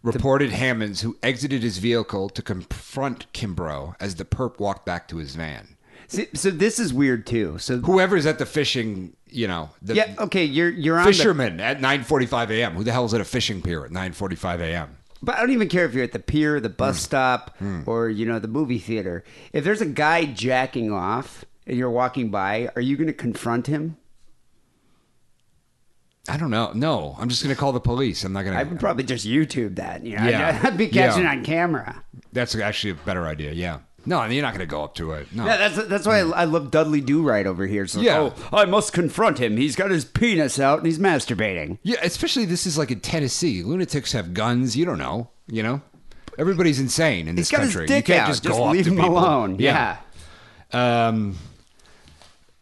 Reported Hammonds, who exited his vehicle to confront Kimbrough as the perp walked back to his van. See, so this is weird too. So Whoever's at the fishing, you know, the yeah, okay, you're you're on. The, fisherman at 9:45 a.m. Who the hell is at a fishing pier at 9:45 a.m.? but I don't even care if you're at the pier, the bus hmm. stop, hmm. or you know the movie theater. If there's a guy jacking off and you're walking by, are you going to confront him? I don't know. No, I'm just going to call the police. I'm not going to. I would probably just YouTube that. You know, Yeah. I'd, be catching Yeah. on camera. That's actually a better idea. Yeah. No, you're not going to go up to it. No. Yeah, that's that's why I, I love Dudley Do Right over here. So, Yeah. oh, I must confront him. He's got his penis out and he's masturbating. Yeah, especially this is like in Tennessee. Lunatics have guns. You don't know. You know, everybody's insane in this country. you can't out. just Just, go up leave to him people. alone. Yeah. Um,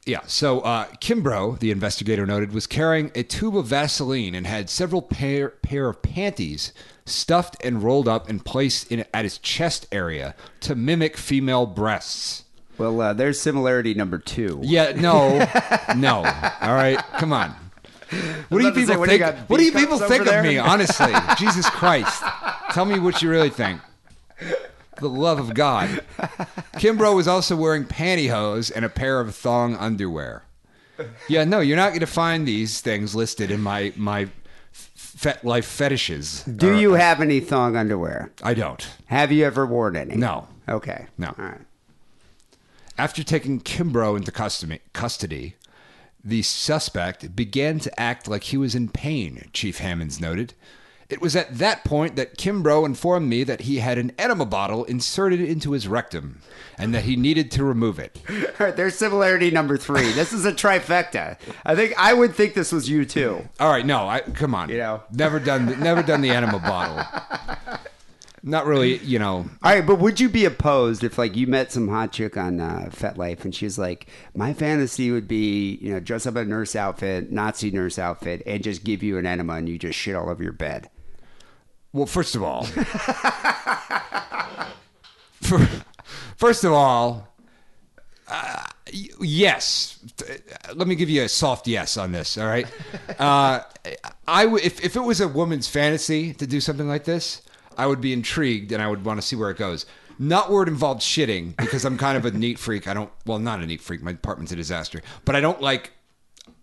yeah. So uh, Kimbrough, the investigator noted, was carrying a tube of Vaseline and had several pair pair of panties stuffed and rolled up and placed in at his chest area to mimic female breasts. Well, uh, there's similarity number two. Yeah. No. no. All right. Come on. What do you to say, people what do you think? what do you people think of there? me? Honestly, Jesus Christ, tell me what you really think. The love of God, Kimbrough was also wearing pantyhose and a pair of thong underwear. Yeah, no, you're not going to find these things listed in my my FetLife fetishes. Do Or- you have any thong underwear? I don't. Have you ever worn any? No. Okay. No. All right. After taking Kimbrough into custody, custody, the suspect began to act like he was in pain, Chief Hammonds noted. It was at that point that Kimbrough informed me that he had an enema bottle inserted into his rectum and that he needed to remove it. All right. There's similarity number three. This is a trifecta. I think I would think this was you too. All right, no, I come on. You know. never done never done the enema bottle. Not really, you know. All right, but would you be opposed if, like, you met some hot chick on uh, FetLife and she's like, "My fantasy would be, you know, dress up in a nurse outfit, Nazi nurse outfit, and just give you an enema and you just shit all over your bed." Well, first of all, for, first of all, uh, yes. Let me give you a soft yes on this. All right. Uh, I w- if if it was a woman's fantasy to do something like this, I would be intrigued and I would want to see where it goes. Not where it involved shitting because I'm kind of a neat freak. I don't. Well, not a neat freak. My apartment's a disaster. But I don't like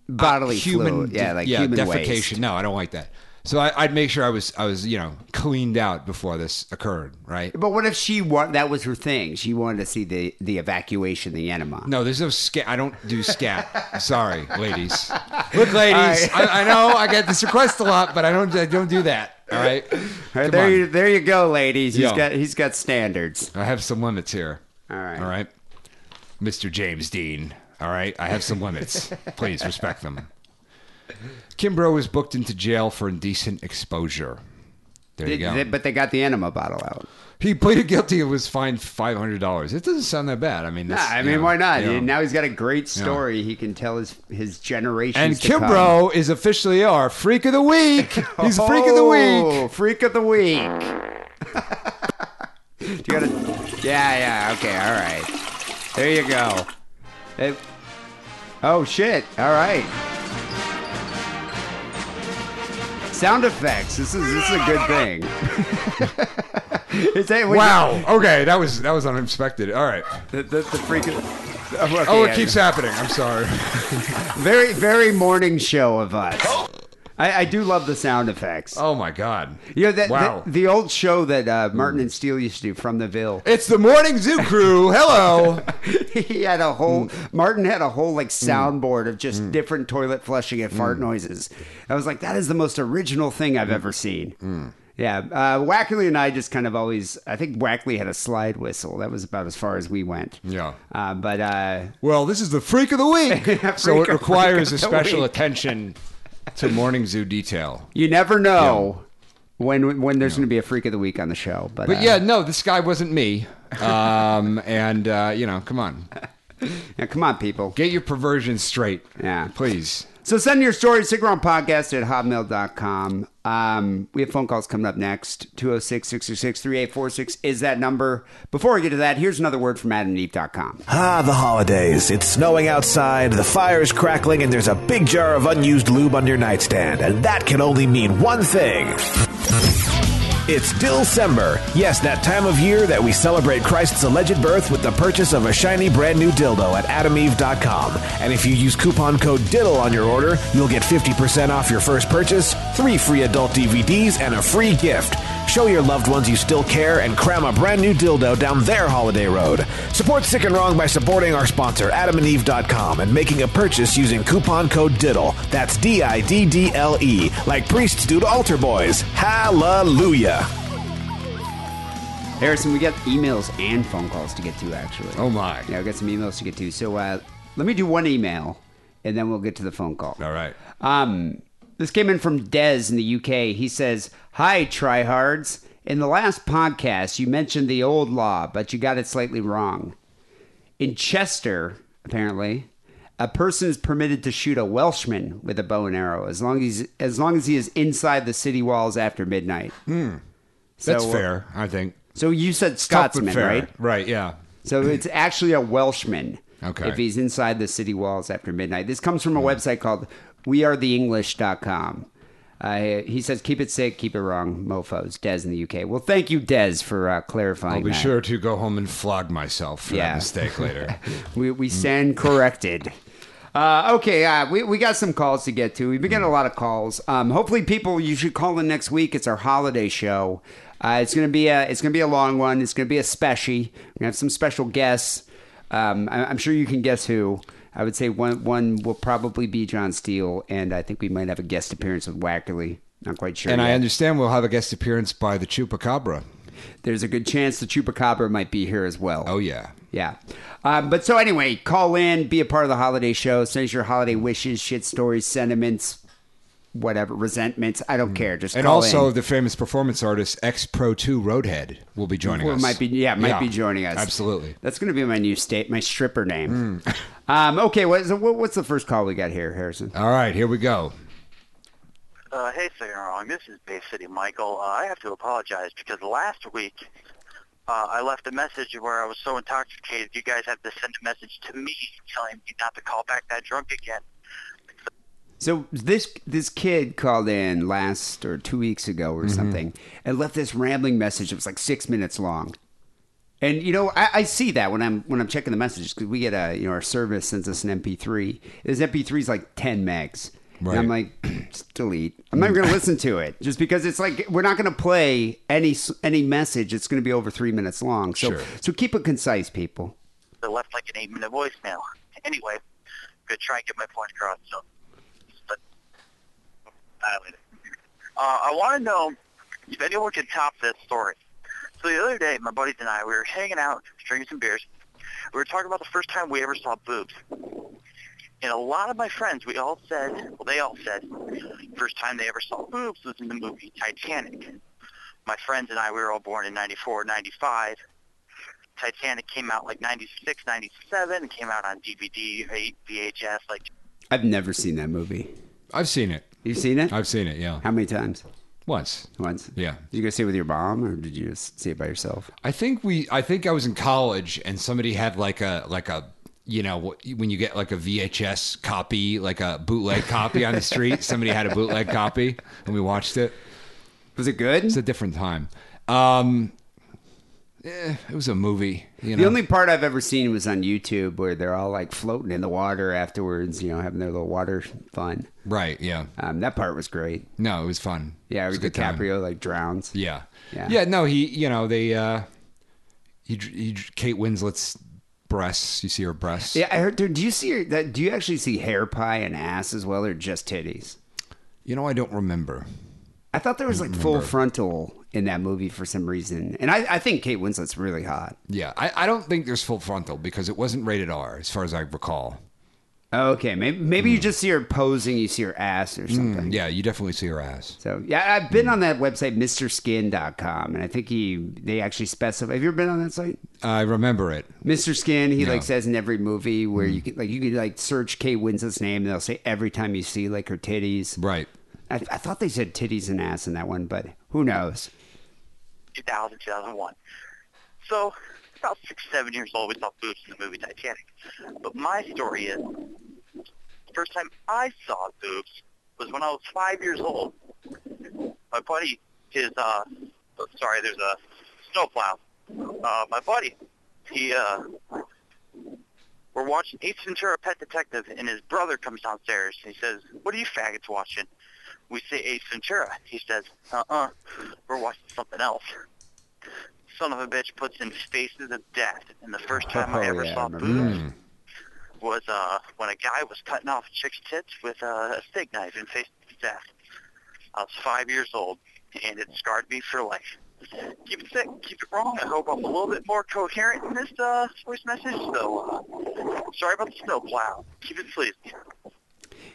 Bodily uh, human, fluid, yeah, like yeah, human defecation. waste. No, I don't like that. So I, I'd make sure I was, I was, you know, cleaned out before this occurred, right? But what if she want that was her thing? She wanted to see the the evacuation, the enema. No, there's no scat. I don't do scat. Sorry, ladies. Look, ladies, I, I know I get this request a lot, but I don't, I don't do that. All right. All right, there on. you there you go, ladies. He's Yo. got he's got standards. I have some limits here. All right. All right. Mr. James Deen. All right. I have some limits. Please respect them. Kimbrough was booked into jail for indecent exposure. There you go. they- but they got the enema bottle out. He pleaded guilty and was fined five hundred dollars. It doesn't sound that bad. I mean, Nah, I you mean, know, why not? you know. Now he's got a great story. He can tell his his generations. and. Kimbrough is officially our freak of the week. He's freak of the Oh, week. Freak of the week. you gotta, yeah, yeah, okay, all right. There you go. It- oh shit! All right. Sound effects. This is this is a good thing. is that when you- Wow. Okay, that was that was unexpected. All right. the, the, the freak of. Oh, okay, Oh, it keeps happening. I'm sorry. very very morning show of us. Oh. I, I do love the sound effects. Oh my god. You know that Wow. the, the old show that uh, Martin and Steele used to do from the Ville. It's the morning zoo crew. Hello. he had a whole Mm. Martin had a whole like soundboard of just different toilet flushing and fart noises. I was like, that is the most original thing Mm. I've ever seen. Yeah, uh, Wackerly and I just kind of always. I think Wackerly had a slide whistle. That was about as far as we went. Yeah. uh, but uh, Well, this is the freak of the week. so it requires a freak of the special week. attention to morning zoo detail. you never know when when there's going to be a freak of the week on the show. But, But uh, yeah, no, this guy wasn't me. Um, and uh, you know, come on, yeah, come on, people. get your perversion straight. Yeah. please. So send your stories, to podcast at hotmail.com. Um, we have phone calls coming up next. 206 666 3846 is that number. Before we get to that, here's another word from adamandeve.com. Ah, the holidays. It's snowing outside, the fire's crackling, and there's a big jar of unused lube on your nightstand. And that can only mean one thing. It's December. Yes, that time of year that we celebrate Christ's alleged birth with the purchase of a shiny brand new dildo at adameve.com. And if you use coupon code DIDDLE on your order, you'll get 50% off your first purchase, three free adult DVDs, and a free gift. Show your loved ones you still care and cram a brand new dildo down their holiday road. Support Sick and Wrong by supporting our sponsor, adamandeve.com, and making a purchase using coupon code DIDDLE. That's D I D D L E, like priests do to altar boys. Hallelujah. Harrison, we got emails and phone calls to get to, actually. Oh my. Yeah, we got some emails to get to. So uh, let me do one email, and then we'll get to the phone call. All right. Um, this came in from Dez in the UK. He says, Hi, tryhards. In the last podcast, you mentioned the old law, but you got it slightly wrong. In Chester, apparently, a person is permitted to shoot a Welshman with a bow and arrow as long as as long as he is inside the city walls after midnight. Hmm. That's So, uh, fair, I think. So you said Scotsman, right? Right, yeah. So it's actually a Welshman. Okay. If he's inside the city walls after midnight. This comes Hmm. from a website called wearetheenglish.com. Uh, he says, keep it sick, keep it wrong, mofos. Des in the UK. Well, thank you, Des, for uh, clarifying I'll be that. sure to go home and flog myself for Yeah. that mistake later. we, we stand corrected. Uh, okay, uh, we, we got some calls to get to. We've been getting a lot of calls. Um, hopefully, people you should call in next week. It's our holiday show. Uh, it's gonna be a it's gonna be a long one. It's gonna be a special. We're gonna have some special guests. Um, I, I'm sure you can guess who. I would say one one will probably be John Steele, and I think we might have a guest appearance with Wackerly. Not quite sure. and I understand we'll have a guest appearance by the Chupacabra. There's a good chance the Chupacabra might be here as well. Oh, yeah. Yeah. Um, but so anyway, call in, be a part of the holiday show, send us your holiday wishes, shit stories, sentiments, whatever, resentments. I don't care. Just And call also, in. the famous performance artist X Pro 2 Roadhead will be joining Or us. might be yeah, might be joining us. Absolutely. That's going to be my new state, my stripper name. um, okay, what is, what, what's the first call we got here, Harrison? All right, here we go. Uh, hey, Sick and Wrong. This is Bay City Michael. Uh, I have to apologize because last week uh, I left a message where I was so intoxicated you guys had to send a message to me telling me not to call back that drunk again. So this this kid called in last or two weeks ago or mm-hmm. something and left this rambling message. It was like six minutes long. And you know, I, I see that when I'm when I'm checking the messages because we get a you know our service sends us an MP3. This MP3 is like ten megs. And I'm like, just delete. I'm not going to listen to it just because it's like we're not going to play any any message. It's going to be over three minutes long. So Sure. so keep it concise, people. They left like an eight-minute voicemail. Anyway, gonna try and get my point across. So, but violated. Uh, I want to know if anyone can top this story. So the other day, my buddies and I, we were hanging out, drinking some beers. We were talking about the first time we ever saw boobs. And a lot of my friends, we all said, well, they all said, first time they ever saw boobs was in the movie Titanic. My friends and I, we were all born in 94, 95. Titanic came out like 96, 97. It came out on DVD, VHS. Like, I've never seen that movie. I've seen it. You've seen it? I've seen it, yeah. How many times? Once. Once. Yeah. Did you go see it with your mom, or did you just see it by yourself? I think we I think I was in college and somebody had like a like a you know when you get like a VHS copy, like a bootleg copy on the street, somebody had a bootleg copy and we watched it. Was it good? It's a different time. Um eh, it was a movie, you know. The only part I've ever seen was on YouTube where they're all like floating in the water afterwards, you know, having their little water fun. right, yeah. Um, that part was great. No, it was fun. Yeah, It was good time. Like drowns. Yeah. Yeah. Yeah, no, he you know, they uh he, he Kate Winslet's breasts, you see her breasts. Yeah, I heard. Dude, do you see her, that? Do you actually see hair pie and ass as well, or just titties? You know, I don't remember. I thought there was like full frontal in that movie for some reason, and I, I think Kate Winslet's really hot. Yeah, I, I don't think there's full frontal because it wasn't rated R, as far as I recall. Okay, maybe maybe you just see her posing, you see her ass or something. Hmm. Yeah, you definitely see her ass. So yeah, I've been on that website, MrSkin.com, and I think he they actually specify. Have you ever been on that site? I remember it. Mr. Skin, he like says in every movie where you can like you can like search Kate Winslet's name, and they'll say every time you see like her titties. Right. I, I thought they said titties and ass in that one, but who knows? 2000, 2001. So, about six, seven years old, we saw boobs in the movie Titanic. But my story is, the first time I saw boobs was when I was five years old. My buddy, his, uh, oh, sorry, there's a snowplow. Uh, my buddy, he, uh, we're watching Ace Ventura Pet Detective, and his brother comes downstairs. And he says, what are you faggots watching? We say Ace Ventura. He says, uh-uh, we're watching something else. Son of a bitch puts in Faces of Death, and the first time I Oh, ever yeah, saw boobs was uh, when a guy was cutting off a chick's tits with uh, a steak knife in Faces of Death. I was five years old, and it scarred me for life. keep it sick, keep it wrong. I hope I'm a little bit more coherent in this uh, voice message. So uh, sorry about the snowplow. Keep it sleazy.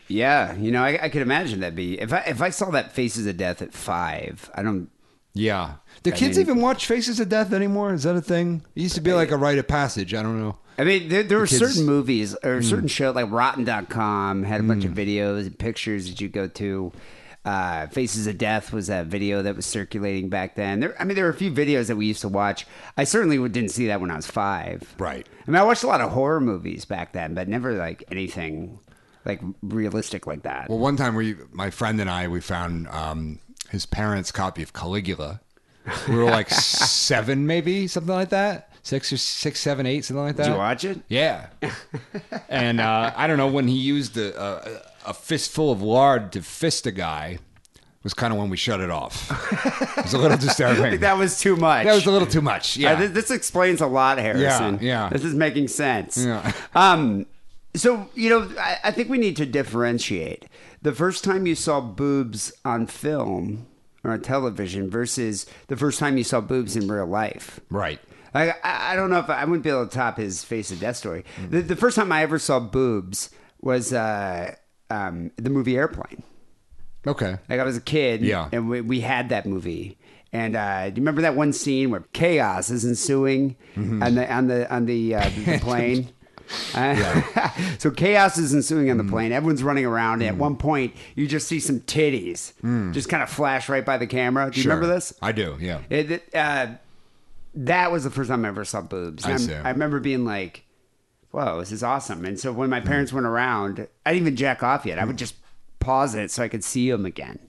Yeah, you know, I, I could imagine that'd be if I if I saw that Faces of Death at five. I don't. Yeah. Do I kids mean- even watch Faces of Death anymore? Is that a thing? It used to be like a rite of passage. I don't know. I mean, there, there were kids- certain movies or certain shows like Rotten.com had a bunch of videos and pictures that you go to. Uh, Faces of Death was that video that was circulating back then. There, I mean, there were a few videos that we used to watch. I certainly didn't see that when I was five. Right. I mean, I watched a lot of horror movies back then, but never like anything like realistic like that. Well, one time we, my friend and I, we found um, his parents' copy of Caligula. We were like seven, maybe something like that. Six or six, seven, eight, something like that. Did you watch it? Yeah. and uh, I don't know when he used a, a, a fistful of lard to fist a guy was kind of when we shut it off. It was a little disturbing. that was too much. That was a little too much. Yeah. Uh, this, this explains a lot, Harrison. yeah. This is making sense. Yeah. Um, so you know, I, I think we need to differentiate the first time you saw boobs on film or on television versus the first time you saw boobs in real life. right. I, I don't know if I, wouldn't be able to top his face of death story. The, the first time I ever saw boobs was uh, um, the movie Airplane. Okay. Like I was a kid, Yeah. and we, we had that movie. And uh, do you remember that one scene where chaos is ensuing Mm-hmm. on the on the on the, uh, the plane? So chaos is ensuing on the plane. Everyone's running around. And at one point, you just see some titties Mm. just kind of flash right by the camera. Do you remember this? I do. Yeah. It, it, uh, that was the first time I ever saw boobs. I see. I remember being like, "Whoa, this is awesome!" And so when my parents went around, I didn't even jack off yet. I would just pause it so I could see them again.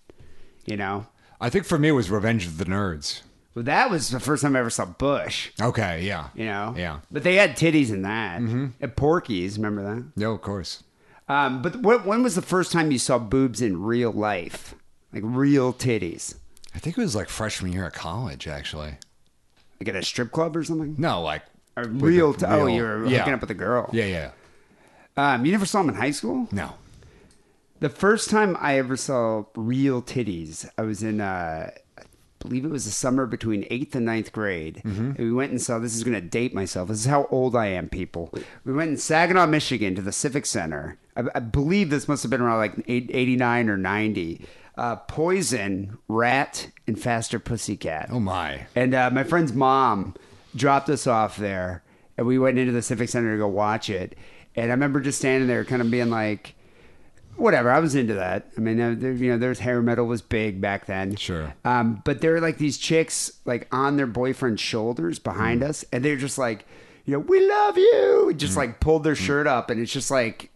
You know, I think for me it was Revenge of the Nerds. That was the first time I ever saw Bush. Okay. Yeah. You know, Yeah. But they had titties in that. at Porky's, remember that? No, of course. Um, but wh- when was the first time you saw boobs in real life, like real titties, I think it was like freshman year of college, actually. like at a strip club or something? No, like with real? a T- oh, you were yeah. hooking up with a girl. Yeah, yeah. Um, you never saw them in high school? No. The first time I ever saw real titties, I was in, uh, believe it was the summer between eighth and ninth grade. And we went and saw, this is going to date myself. This is how old I am, people. We went in Saginaw, Michigan to the Civic Center. I, I believe this must have been around like eight- 89 or 90. Uh, Poison, Ratt, and Faster Pussycat. Oh my. And uh, my friend's mom dropped us off there, and we went into the Civic Center to go watch it. And I remember just standing there, kind of being like, "Whatever." I was into that. I mean, there, you know, there's hair metal was big back then. Sure. Um, but there were like these chicks like on their boyfriend's shoulders behind mm. us, and they're just like, you know, we love you. Just mm. like pulled their mm. shirt up, and it's just like.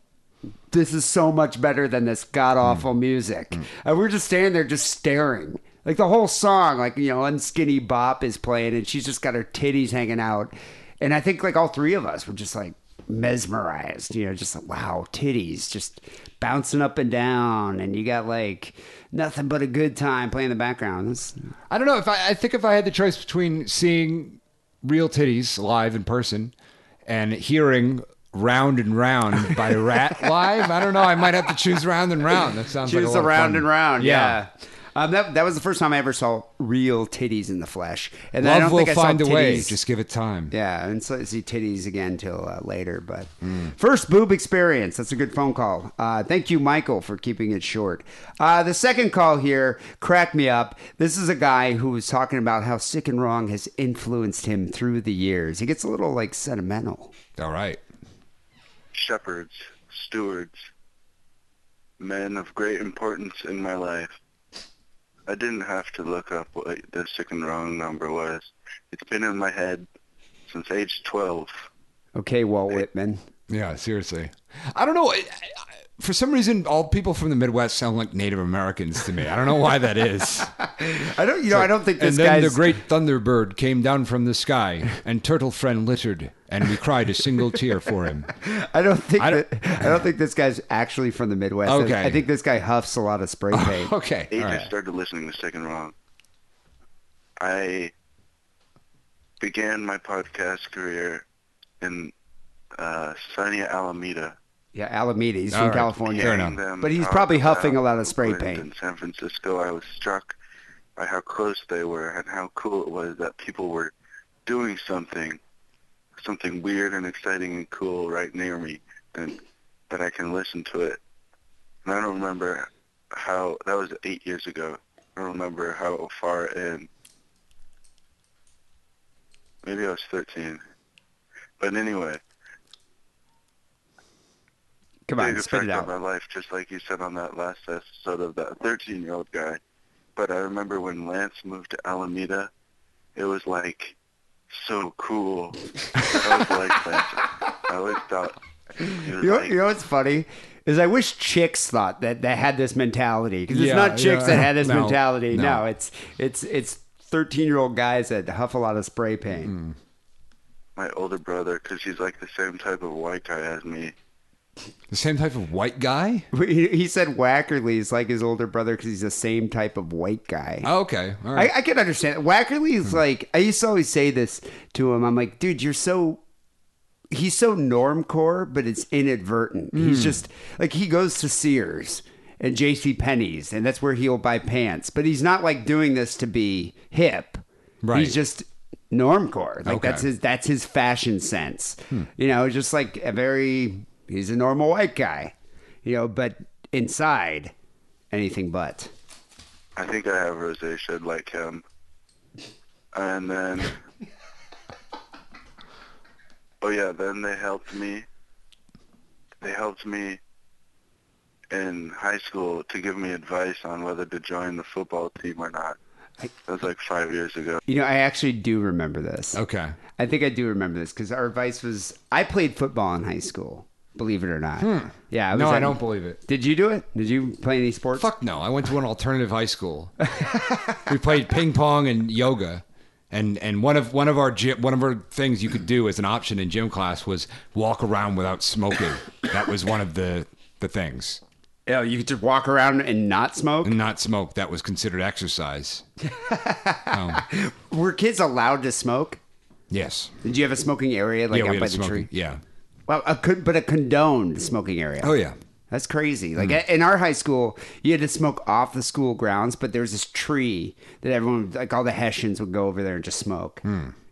This is so much better than this god awful music. And we're just standing there, just staring. Like the whole song, like you know, Unskinny Bop is playing, and she's just got her titties hanging out. And I think like all three of us were just like mesmerized, you know, just like wow, titties just bouncing up and down, and you got like nothing but a good time playing in the background. That's, I don't know if I, I think if I had the choice between seeing real titties live in person and hearing Round and Round by Ratt live, I don't know. I might have to choose Round and Round. That sounds like a Choose lot of fun. and round. Yeah. Yeah. Um, that, that was the first time I ever saw real titties in the flesh. And I Love don't will think I saw find a way. Just give it time. Yeah, and so see titties again till uh, later. But Mm. first boob experience. That's a good phone call. Uh, thank you, Michael, for keeping it short. Uh, the second call here cracked me up. This is a guy who was talking about how sick and wrong has influenced him through the years. He gets a little like sentimental. All right. shepherds, stewards, men of great importance in my life. I didn't have to look up what the sick and wrong number was. It's been in my head since age 12. Okay, Walt Whitman. Yeah, seriously. I don't know. I- I- For some reason, all people from the Midwest sound like Native Americans to me. I don't know why that is. I don't. You know, I don't think this and then guy's. the great thunderbird came down from the sky, and turtle friend littered, and we cried a single tear for him. I don't think. I don't- that, I don't think this guy's actually from the Midwest. Okay. I think this guy huffs a lot of spray paint. Okay, Age all I right. started listening the Sick and Wrong. I began my podcast career in uh, sunny Alameda. Yeah, Alameda. He's All from right. California. Fair enough. them But he's probably about huffing a lot of spray paint. In San Francisco, I was struck by how close they were and how cool it was that people were doing something, something weird and exciting and cool right near me, and that I can listen to it. And I don't remember how that was eight years ago. I don't remember how far in. Maybe I was 13. But anyway, Come on, big spit effect it on my life, just like you said on that last episode of that 13-year-old guy. But I remember when Lance moved to Alameda, it was like so cool. I was like Lance. I always thought was You know, like, you know what's funny is I wish chicks thought that that had this mentality because it's Yeah, not chicks yeah. that had this No, mentality. No. no. it's it's it's thirteen year old guys that huff a lot of spray paint. Mm. my older brother, because he's like the same type of white guy as me. The same type of white guy? He, he said Wackerly is like his older brother because he's the same type of white guy. Oh, okay. All I. I can understand. Wackerly is hmm. like I used to always say this to him. I'm like, dude, you're so he's so normcore, but it's inadvertent. He's hmm. just like he goes to Sears and J.C. Penney's, and that's where he'll buy pants. But he's not like doing this to be hip. Right. He's just normcore. Like Okay. that's his that's his fashion sense. Hmm. You know, just like a very he's a normal white guy. You know, but inside anything but. I think I have rosacea like him. And then, oh yeah, then they helped me. They helped me in high school to give me advice on whether to join the football team or not. That was like five years ago. You know, I actually do remember this. okay. I think I do remember this because our advice was I played football in high school. Believe it or not. Yeah. Hmm. No, I don't believe it. Did you do it? Did you play any sports? Fuck no. I went to an alternative high school. we played ping pong and yoga. And and one of one of our gym, one of our things you could do as an option in gym class was walk around without smoking. that was one of the the things. Yeah, you could just walk around and not smoke. And not smoke. That was considered exercise. Oh, Were kids allowed to smoke? yes. Did you have a smoking area like yeah, out by the smoking. tree? Yeah. Well, a, con- but a condoned smoking area. Oh yeah. That's crazy. Like in our high school, you had to smoke off the school grounds, but there was this tree that everyone, like all the Hessians, would go over there and just smoke.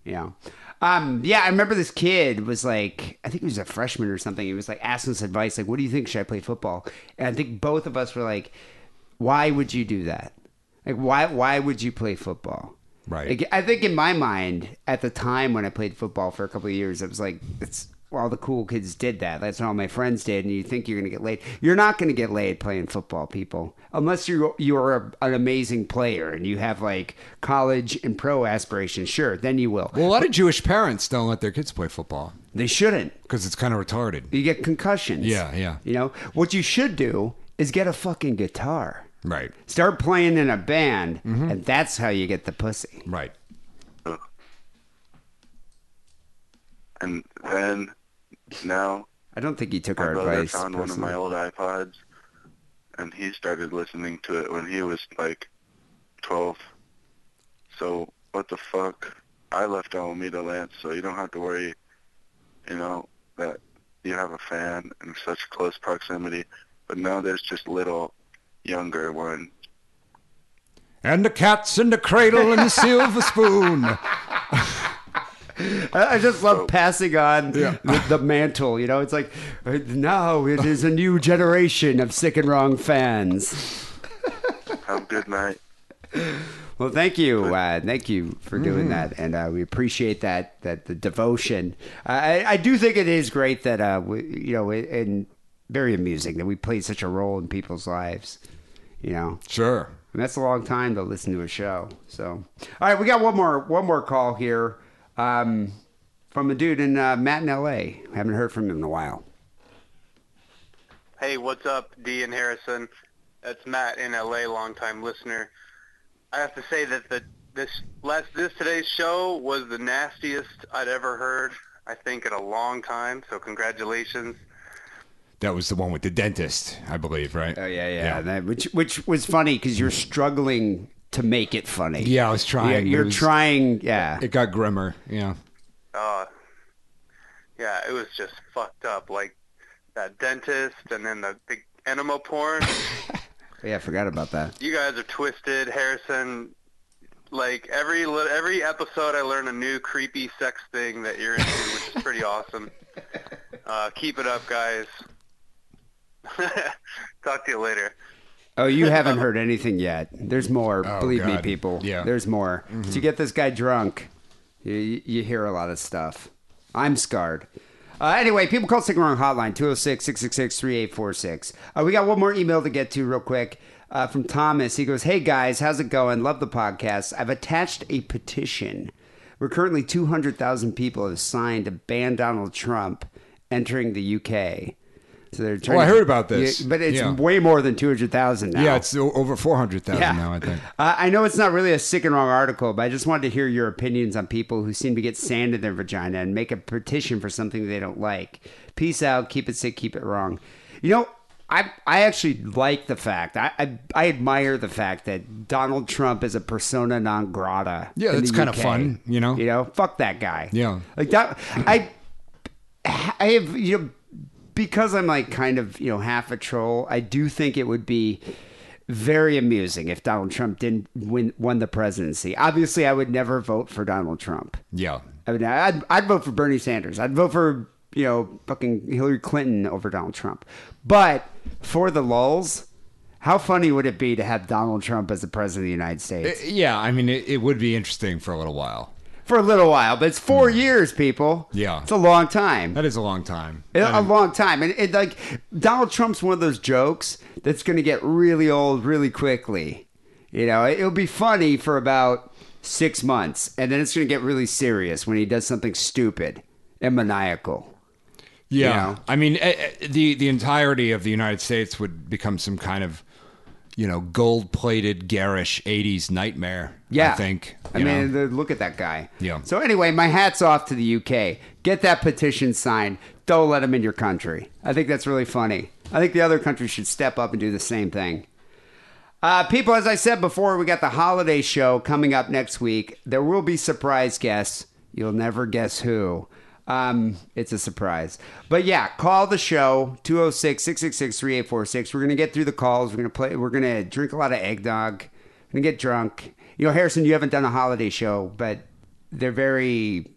You know. Um, yeah, I remember this kid was like, I think he was a freshman or something. He was like asking us advice, like, "What do you think? Should I play football?" And I think both of us were like, "Why would you do that? Like, why? Why would you play football?" Right. Like, I think in my mind at the time when I played football for a couple of years, I was like, it's well, all the cool kids did that. That's what all my friends did, and you think you're going to get laid. You're not going to get laid playing football, people, unless you're you're a, an amazing player and you have like college and pro aspirations. Sure, then you will. Well, a lot of Jewish parents don't let their kids play football They shouldn't. because it's kind of retarded. You get concussions. Yeah, yeah. You know what you should do is get a fucking guitar. Right. Start playing in a band, Mm-hmm. and that's how you get the pussy. Right. And then, now, I don't think he took my our brother advice. found one of my old iPods, and he started listening to it when he was like 12. So what the fuck? I left Alameda Lance, so you don't have to worry, you know, that you have a fan in such close proximity. But now there's just little younger one. And the cat's in the cradle and the silver spoon. I just love passing on the, the mantle. You know, it's like uh, now it is a new generation of sick and wrong fans. Have a good night. Well, thank you, uh, thank you for doing that, and uh, we appreciate that that the devotion. I, I do think it is great that uh, we, you know, and very amusing that we played such a role in people's lives. You know, Sure. And that's a long time to listen to a show. So, all right, we got one more one more call here um, from a dude in uh, Matt in L.A. Haven't heard from him in a while. Hey, what's up, Dee and Harrison? That's Matt in LA, longtime listener. I have to say that the this last this today's show was the nastiest I'd ever heard. I think in a long time. So congratulations. That was the one with the dentist, I believe, right? Oh yeah, yeah. That, which which was funny because you're struggling to make it funny. Yeah, I was trying. You're, you're was- trying. Yeah. It got grimmer. Yeah. Uh, yeah, it was just fucked up. Like that dentist, and then the big enema porn. Yeah, I forgot about that. you guys are twisted, Harrison. like every every episode, I learn a new creepy sex thing that you're into, which is pretty awesome. Uh, keep it up, guys. Talk to you later. Oh, you haven't heard anything yet. There's more. Oh, Believe me, people. Yeah. There's more. Mhm. To get this guy drunk, you, you hear a lot of stuff. I'm scarred. Uh, anyway, people call Sick and Wrong Hotline, 206 666 3846. Uh, We got one more email to get to real quick uh, from Thomas. He goes, Hey guys, how's it going? Love the podcast. I've attached a petition. We're currently 200,000 people have signed to ban Donald Trump entering the UK. So they're trying Oh, I heard about this. Yeah, but it's Yeah. way more than 200,000 now. Yeah, it's over 400,000 Yeah. now, I think. Uh, I know it's not really a sick and wrong article, but I just wanted to hear your opinions on people who seem to get sand in their vagina and make a petition for something they don't like. Peace out. Keep it sick. Keep it wrong. You know, I I actually like the fact I I, I admire the fact that Donald Trump is a persona non grata. Yeah, that's kinda fun, you know? You know, fuck that guy. Yeah. like that. I I have you know because I'm like kind of you know half a troll. I do think it would be very amusing if Donald Trump didn't win won the presidency. Obviously, I would never vote for Donald Trump. Yeah. I mean, I'd I'd vote for Bernie Sanders. I'd vote for you know fucking Hillary Clinton over Donald Trump. But for the lulls. How funny would it be to have Donald Trump as the president of the United States? Uh, yeah, I mean, it, it would be interesting for a little while. For a little while, but it's four years, people. Yeah. It's a long time. That is a long time. A, a long time. And it, like Donald Trump's one of those jokes that's going to get really old really quickly. You know, it, will be funny for about six months, and then it's going to get really serious when he does something stupid and maniacal. Yeah, You know? I mean, eh, eh, the the entirety of the United States would become some kind of, you know, gold plated, garish '80s nightmare. Yeah. I think. I mean, know? look at that guy. Yeah. So anyway, my hat's off to the UK. Get that petition signed. Don't let him in your country. I think that's really funny. I think the other countries should step up and do the same thing. Uh, people, as I said before, we got the holiday show coming up next week. There will be surprise guests. You'll never guess who. Um, it's a surprise. But yeah, call the show 206 666 3846. We're going to get through the calls. We're going to play. We're going to drink a lot of eggnog. We're going to get drunk. You know, Harrison, you haven't done a holiday show, but they're very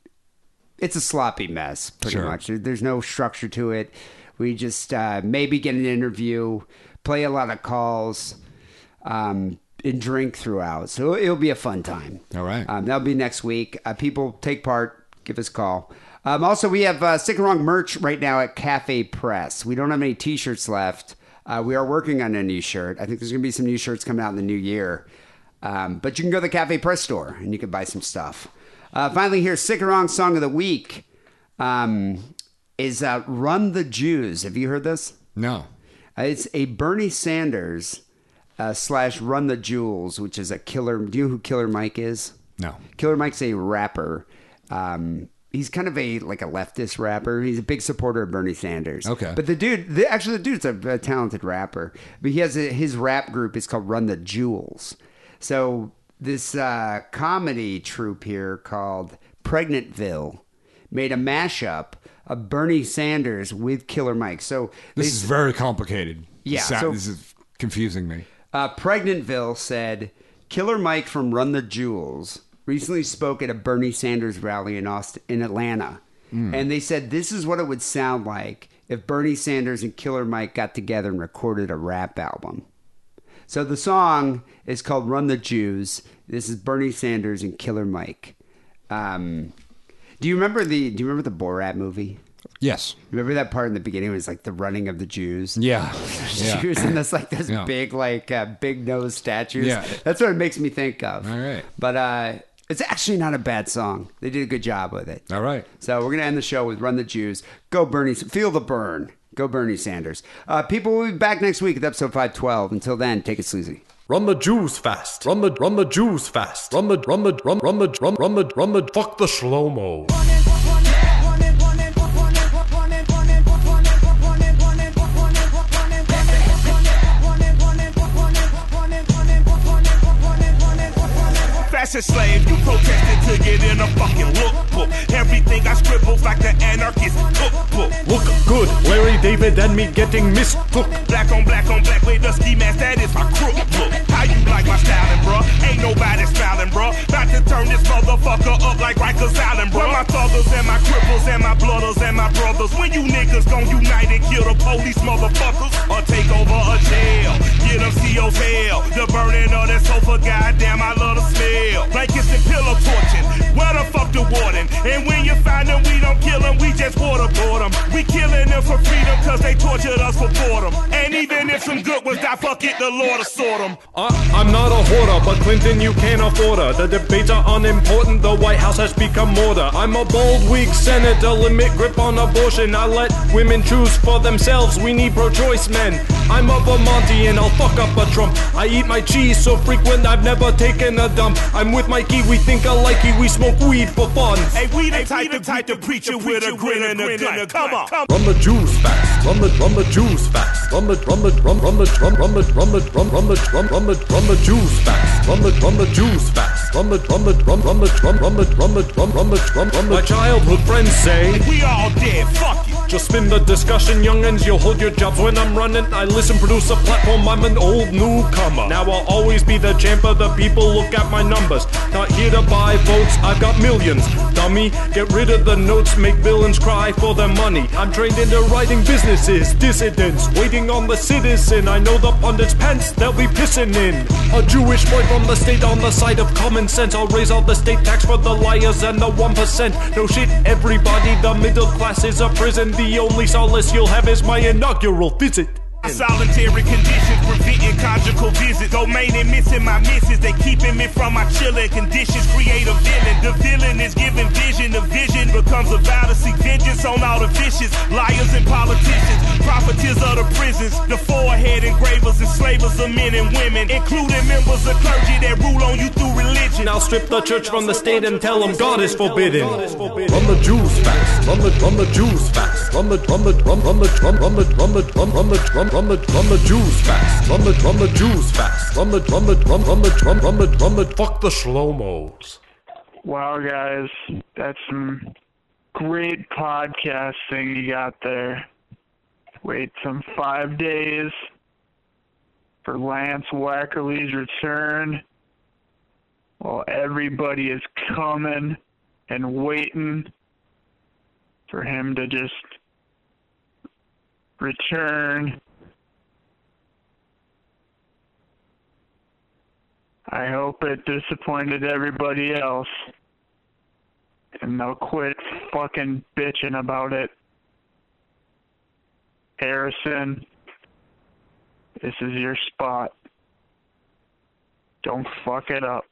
it's a sloppy mess pretty Sure. much. There's no structure to it. We just uh, maybe get an interview play a lot of calls um, and drink throughout. So it'll be a fun time. All right. um, that'll be next week. Uh, people take part give us a call. Um, also we have uh, sick and wrong merch right now at cafe press. We don't have any t-shirts left. Uh, we are working on a new shirt. I think there's going to be some new shirts coming out in the new year um, but you can go to the Cafe Press store and you can buy some stuff. Uh, finally, here, Wrong Song of the Week um, is uh, Run the Jews. Have you heard this? no. Uh, it's a Bernie Sanders uh, slash Run the Jewels, which is a killer. Do you know who Killer Mike is? No. Killer Mike's a rapper. Um, he's kind of a like a leftist rapper. He's a big supporter of Bernie Sanders. Okay. but the dude, the, actually, the dude's a, a talented rapper. But he has a, his rap group is called Run the Jewels. So this uh, comedy troupe here called Pregnantville made a mashup of Bernie Sanders with Killer Mike. So This is very complicated. Yeah, This, so- this is confusing me. uh, Pregnantville said Killer Mike from Run the Jewels recently spoke at a Bernie Sanders rally in Austin, in Atlanta, and they said this is what it would sound like if Bernie Sanders and Killer Mike got together and recorded a rap album. So the song is called "Run the Jews." This is Bernie Sanders and Killer Mike. Um, do you remember the Do you remember the Borat movie? Yes. Remember that part in the beginning was like the running of the Jews. Yeah. yeah. Jews and this like this Yeah. big like uh, big nose statues. Yeah. that's what it makes me think of. All right. but uh, it's actually not a bad song. They did a good job with it. All right. So we're gonna end the show with "Run the Jews." Go Bernie, feel the burn. Go Bernie Sanders. Uh, people will be back next week with episode five twelve. Until then, take it sleazy. Run the Jews fast. Run the run the Jews fast. Run the run the run run the run run the run the fuck the slow mo. Fashion slave, you protested to get in a fucking lookbook. Everything I scribbled like the anarchist cookbook. Look good, Larry David and me getting mistook. Black on black on black with a ski mask, that is my crook look. How you like my styling, bruh. Ain't nobody smiling, bruh. About to turn this motherfucker up like Rikers Island, bruh. My thuggers and my cripples and my blooders and my brothers. When you niggas gon' unite and kill the police motherfuckers or take over a jail, get them CO's hell. The burning of that sofa, goddamn, I love the smell. Blankets and pillow Where the fuck the warden? And when you find them, we don't kill them, we just waterboard them. We killing them for freedom cause they tortured us for boredom. And even if some good ones die, fuck it, the Lord will sort them. I, uh, I'm not a hoarder, but Clinton, you can't afford her. The debates are unimportant, the White House has become mortar. I'm a bold, weak senator, limit grip on abortion. I let women choose for themselves, we need pro choice men. I'm a Vermontian, I'll fuck up a Trump. I eat my cheese so frequent, I've never taken a dump. I'm with Mikey, we think alike, we smoke weed for fun. Hey, we the type, the type to preach it with a grin and a gun. Come on, come Run the Jews fast, run the run the Jews fast, run the run the run run the run run the run the run run the run run the run the Jews fast, run the run the Jews fast, run the run the run run the run run the run the run run the run run the. My childhood friends say we all dead. Fuck it. Just spin the discussion, youngins. You'll hold your jobs when I'm running. I listen, produce a platform. I'm an old newcomer. Now I'll always be the champ of the people. Look at my numbers. Not here to buy votes. I've got millions. Dummy, get rid of the notes. Make villains cry for their money. I'm trained into writing businesses. Dissidents waiting on the citizen. I know the pundits' pants they'll be pissing in. A Jewish boy from the state on the side of common sense. I'll raise all the state tax for the liars and the one percent. No shit, everybody. The middle class is a prison. The only solace you'll have is my inaugural visit. Solitary conditions preventing conjugal visits. Domain and missing my misses. They keeping me from my chilling conditions. Create a villain. The villain is giving vision. The vision becomes a vow to seek vengeance on all the vicious liars and politicians. Profiteers of the prisons. The forehead engravers, enslavers of men and women, including members of clergy that rule on you through religion. Now strip the church from the state and tell them God is forbidden. Run the Jews fast. Run the run the Jews fast. Run the run the run run the run run the run the run run the run run the run the Jews fast. Run the run the Jews fast. Run the run the run run the run run the run the fuck the slow mos. Wow, guys, that's some great podcasting you got there. Wait some five days for Lance Wackerly's return. While everybody is coming and waiting for him to just return. I hope it disappointed everybody else. And they'll quit fucking bitching about it. Harrison, this is your spot. Don't fuck it up.